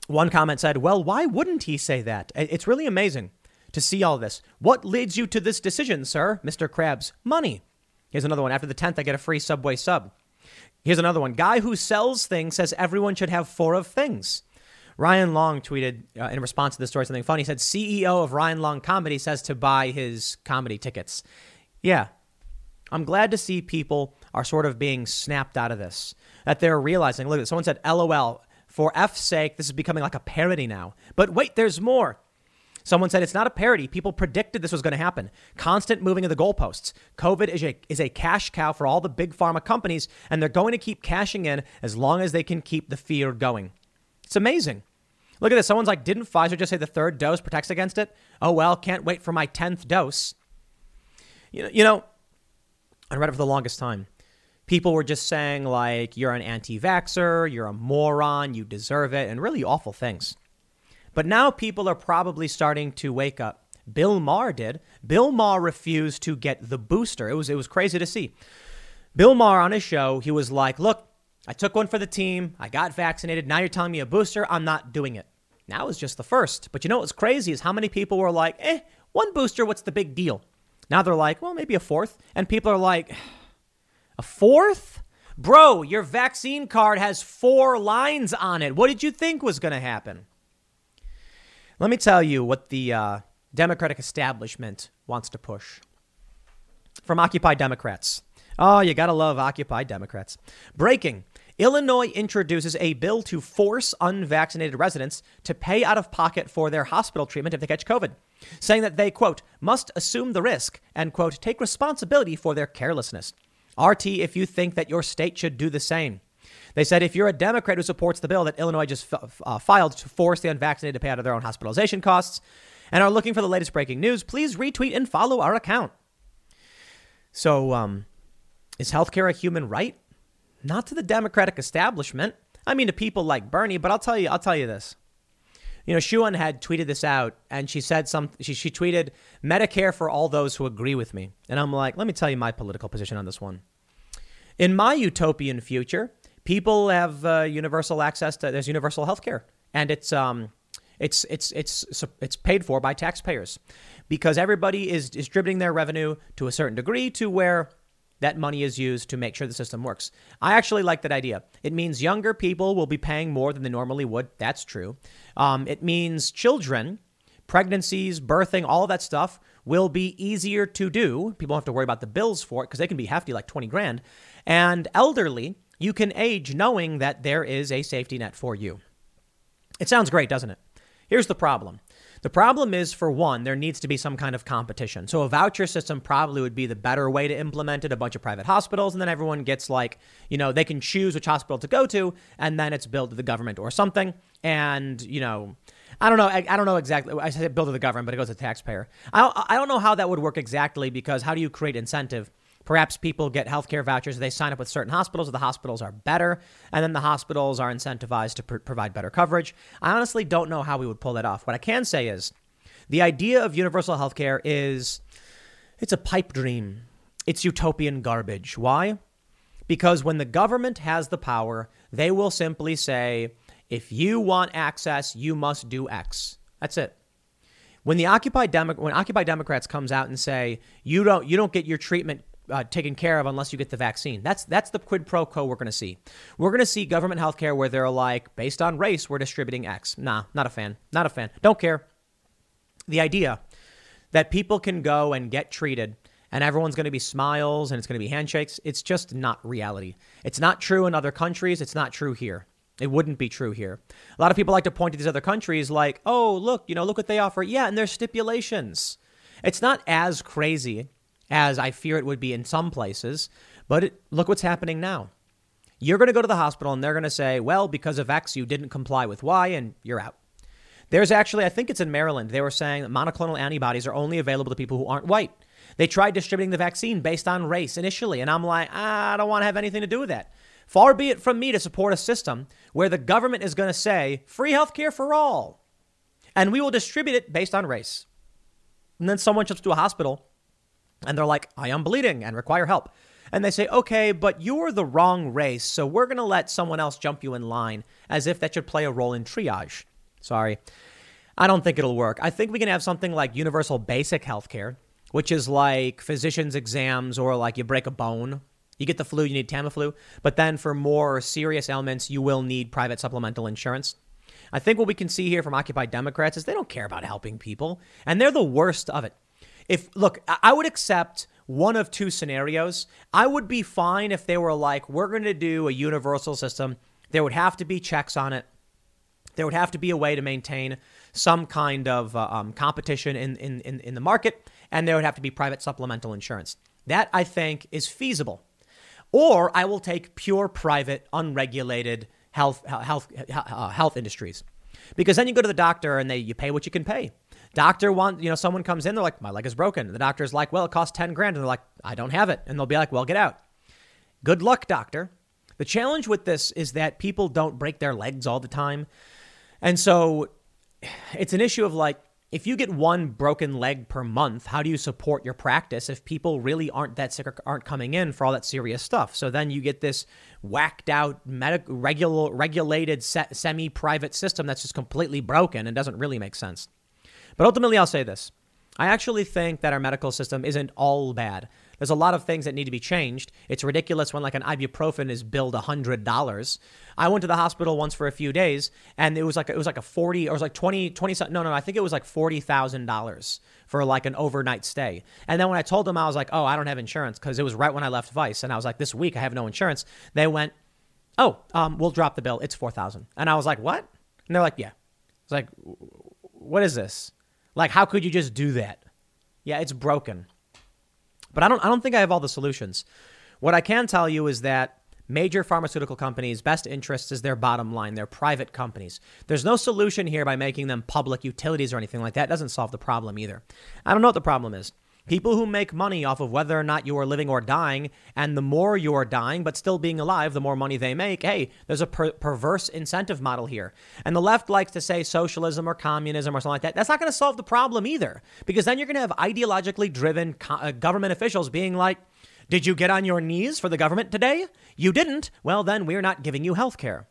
One comment said, well, why wouldn't he say that? It's really amazing to see all this. What leads you to this decision, sir? Mr. Krabs. Money. Here's another one. After the 10th, I get a free Subway sub. Here's another one. Guy who sells things says everyone should have four of things. Ryan Long tweeted uh, in response to this story something funny. He said, CEO of Ryan Long Comedy says to buy his comedy tickets. Yeah. I'm glad to see people are sort of being snapped out of this, that they're realizing, look, someone said, LOL, for F's sake, this is becoming like a parody now. But wait, there's more. Someone said it's not a parody. People predicted this was going to happen. Constant moving of the goalposts. COVID is a, is a cash cow for all the big pharma companies, and they're going to keep cashing in as long as they can keep the fear going. It's amazing. Look at this. Someone's like, didn't Pfizer just say the third dose protects against it? Oh, well, can't wait for my 10th dose. You know, you know, I read it for the longest time people were just saying, like, you're an anti vaxxer, you're a moron, you deserve it, and really awful things. But now people are probably starting to wake up. Bill Maher did. Bill Maher refused to get the booster. It was, it was crazy to see. Bill Maher on his show, he was like, look, I took one for the team. I got vaccinated. Now you're telling me a booster. I'm not doing it. Now it's just the first. But you know what's crazy is how many people were like, eh, one booster, what's the big deal? Now they're like, well, maybe a fourth. And people are like, a fourth? Bro, your vaccine card has four lines on it. What did you think was going to happen? Let me tell you what the uh, Democratic establishment wants to push. From Occupy Democrats. Oh, you got to love Occupy Democrats. Breaking. Illinois introduces a bill to force unvaccinated residents to pay out of pocket for their hospital treatment if they catch COVID, saying that they, quote, must assume the risk and, quote, take responsibility for their carelessness. RT if you think that your state should do the same. They said if you're a Democrat who supports the bill that Illinois just f- uh, filed to force the unvaccinated to pay out of their own hospitalization costs and are looking for the latest breaking news, please retweet and follow our account. So, um, is healthcare a human right? Not to the Democratic establishment. I mean, to people like Bernie, but I'll tell you, I'll tell you this. You know, Shuan had tweeted this out, and she said some. She, she tweeted Medicare for all those who agree with me, and I'm like, let me tell you my political position on this one. In my utopian future, people have uh, universal access to there's universal health care, and it's um, it's it's it's it's paid for by taxpayers because everybody is distributing their revenue to a certain degree to where that money is used to make sure the system works. I actually like that idea. It means younger people will be paying more than they normally would. That's true. Um, it means children, pregnancies, birthing, all that stuff will be easier to do. People don't have to worry about the bills for it because they can be hefty, like 20 grand. And elderly, you can age knowing that there is a safety net for you. It sounds great, doesn't it? Here's the problem the problem is, for one, there needs to be some kind of competition. So a voucher system probably would be the better way to implement it. A bunch of private hospitals, and then everyone gets like, you know, they can choose which hospital to go to, and then it's billed to the government or something. And you know, I don't know. I, I don't know exactly. I said billed to the government, but it goes to the taxpayer. I I don't know how that would work exactly because how do you create incentive? Perhaps people get healthcare vouchers. They sign up with certain hospitals. The hospitals are better, and then the hospitals are incentivized to pr- provide better coverage. I honestly don't know how we would pull that off. What I can say is the idea of universal healthcare is it's a pipe dream. It's utopian garbage. Why? Because when the government has the power, they will simply say, if you want access, you must do X. That's it. When the Occupy Demo- when Occupy Democrats comes out and say you don't you don't get your treatment uh, taken care of unless you get the vaccine. That's that's the quid pro quo we're going to see. We're going to see government healthcare where they're like, based on race, we're distributing X. Nah, not a fan. Not a fan. Don't care. The idea that people can go and get treated and everyone's going to be smiles and it's going to be handshakes, it's just not reality. It's not true in other countries. It's not true here. It wouldn't be true here. A lot of people like to point to these other countries like, oh, look, you know, look what they offer. Yeah, and there's stipulations. It's not as crazy as I fear it would be in some places. But it, look what's happening now. You're going to go to the hospital and they're going to say, well, because of X, you didn't comply with Y and you're out. There's actually, I think it's in Maryland, they were saying that monoclonal antibodies are only available to people who aren't white. They tried distributing the vaccine based on race initially, and I'm like, ah, I don't want to have anything to do with that. Far be it from me to support a system where the government is going to say free health care for all, and we will distribute it based on race. And then someone comes to a hospital and they're like, I am bleeding and require help. And they say, okay, but you're the wrong race, so we're going to let someone else jump you in line as if that should play a role in triage. Sorry. I don't think it'll work. I think we can have something like universal basic health care, which is like physician's exams or like you break a bone. You get the flu, you need Tamiflu. But then for more serious ailments, you will need private supplemental insurance. I think what we can see here from Occupy Democrats is they don't care about helping people, and they're the worst of it. If look, I would accept one of two scenarios. I would be fine if they were like, we're going to do a universal system. There would have to be checks on it. There would have to be a way to maintain some kind of uh, um, competition in, in, in, in the market, and there would have to be private supplemental insurance. That I think is feasible. Or I will take pure private, unregulated health health uh, health industries, because then you go to the doctor and they you pay what you can pay. Doctor want you know someone comes in they're like my leg is broken. The doctor's like well it costs ten grand and they're like I don't have it and they'll be like well get out. Good luck doctor. The challenge with this is that people don't break their legs all the time, and so it's an issue of like if you get one broken leg per month, how do you support your practice if people really aren't that sick or aren't coming in for all that serious stuff? So then you get this whacked out, medical, regular, regulated, semi private system that's just completely broken and doesn't really make sense. But ultimately, I'll say this I actually think that our medical system isn't all bad. There's a lot of things that need to be changed. It's ridiculous when like an ibuprofen is billed $100. I went to the hospital once for a few days and it was like it was like a 40 or it was like 20 20 no no I think it was like $40,000 for like an overnight stay. And then when I told them I was like, "Oh, I don't have insurance" cuz it was right when I left Vice and I was like, "This week I have no insurance." They went, "Oh, um, we'll drop the bill. It's 4,000." And I was like, "What?" And they're like, "Yeah." It's like, "What is this?" Like how could you just do that? Yeah, it's broken. But I don't I don't think I have all the solutions. What I can tell you is that major pharmaceutical companies' best interest is their bottom line. They're private companies. There's no solution here by making them public utilities or anything like that. It doesn't solve the problem either. I don't know what the problem is. People who make money off of whether or not you are living or dying, and the more you are dying but still being alive, the more money they make. Hey, there's a per- perverse incentive model here. And the left likes to say socialism or communism or something like that. That's not going to solve the problem either, because then you're going to have ideologically driven co- uh, government officials being like, did you get on your knees for the government today? You didn't? Well, then we're not giving you health care.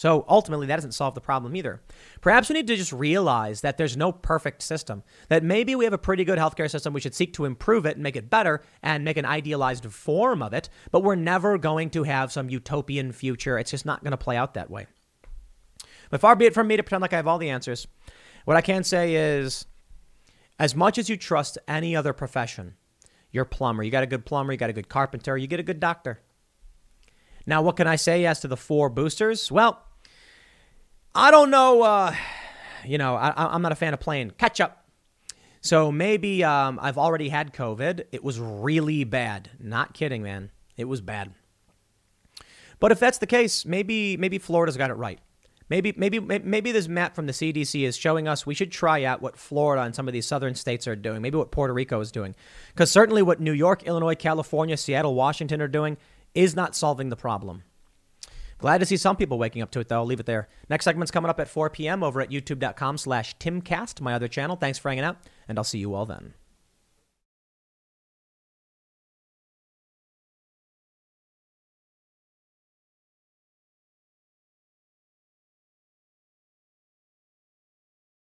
So ultimately, that doesn't solve the problem either. Perhaps we need to just realize that there's no perfect system, that maybe we have a pretty good healthcare system. We should seek to improve it and make it better and make an idealized form of it, but we're never going to have some utopian future. It's just not going to play out that way. But far be it from me to pretend like I have all the answers. What I can say is, as much as you trust any other profession, your plumber, you got a good plumber, you got a good carpenter, you get a good doctor. Now, what can I say as to the four boosters? Well, I don't know. Uh, you know, I, am not a fan of playing catch up. So maybe um, I've already had COVID. It was really bad. Not kidding, man. It was bad. But if that's the case, maybe maybe Florida's got it right. Maybe maybe maybe this map from the CDC is showing us we should try out what Florida and some of these southern states are doing. Maybe what Puerto Rico is doing, because certainly what New York, Illinois, California, Seattle, Washington are doing is not solving the problem. Glad to see some people waking up to it, though. I'll leave it there. Next segment's coming up at 4 p.m. over at youtube.com slash timcast, my other channel. Thanks for hanging out, and I'll see you all then.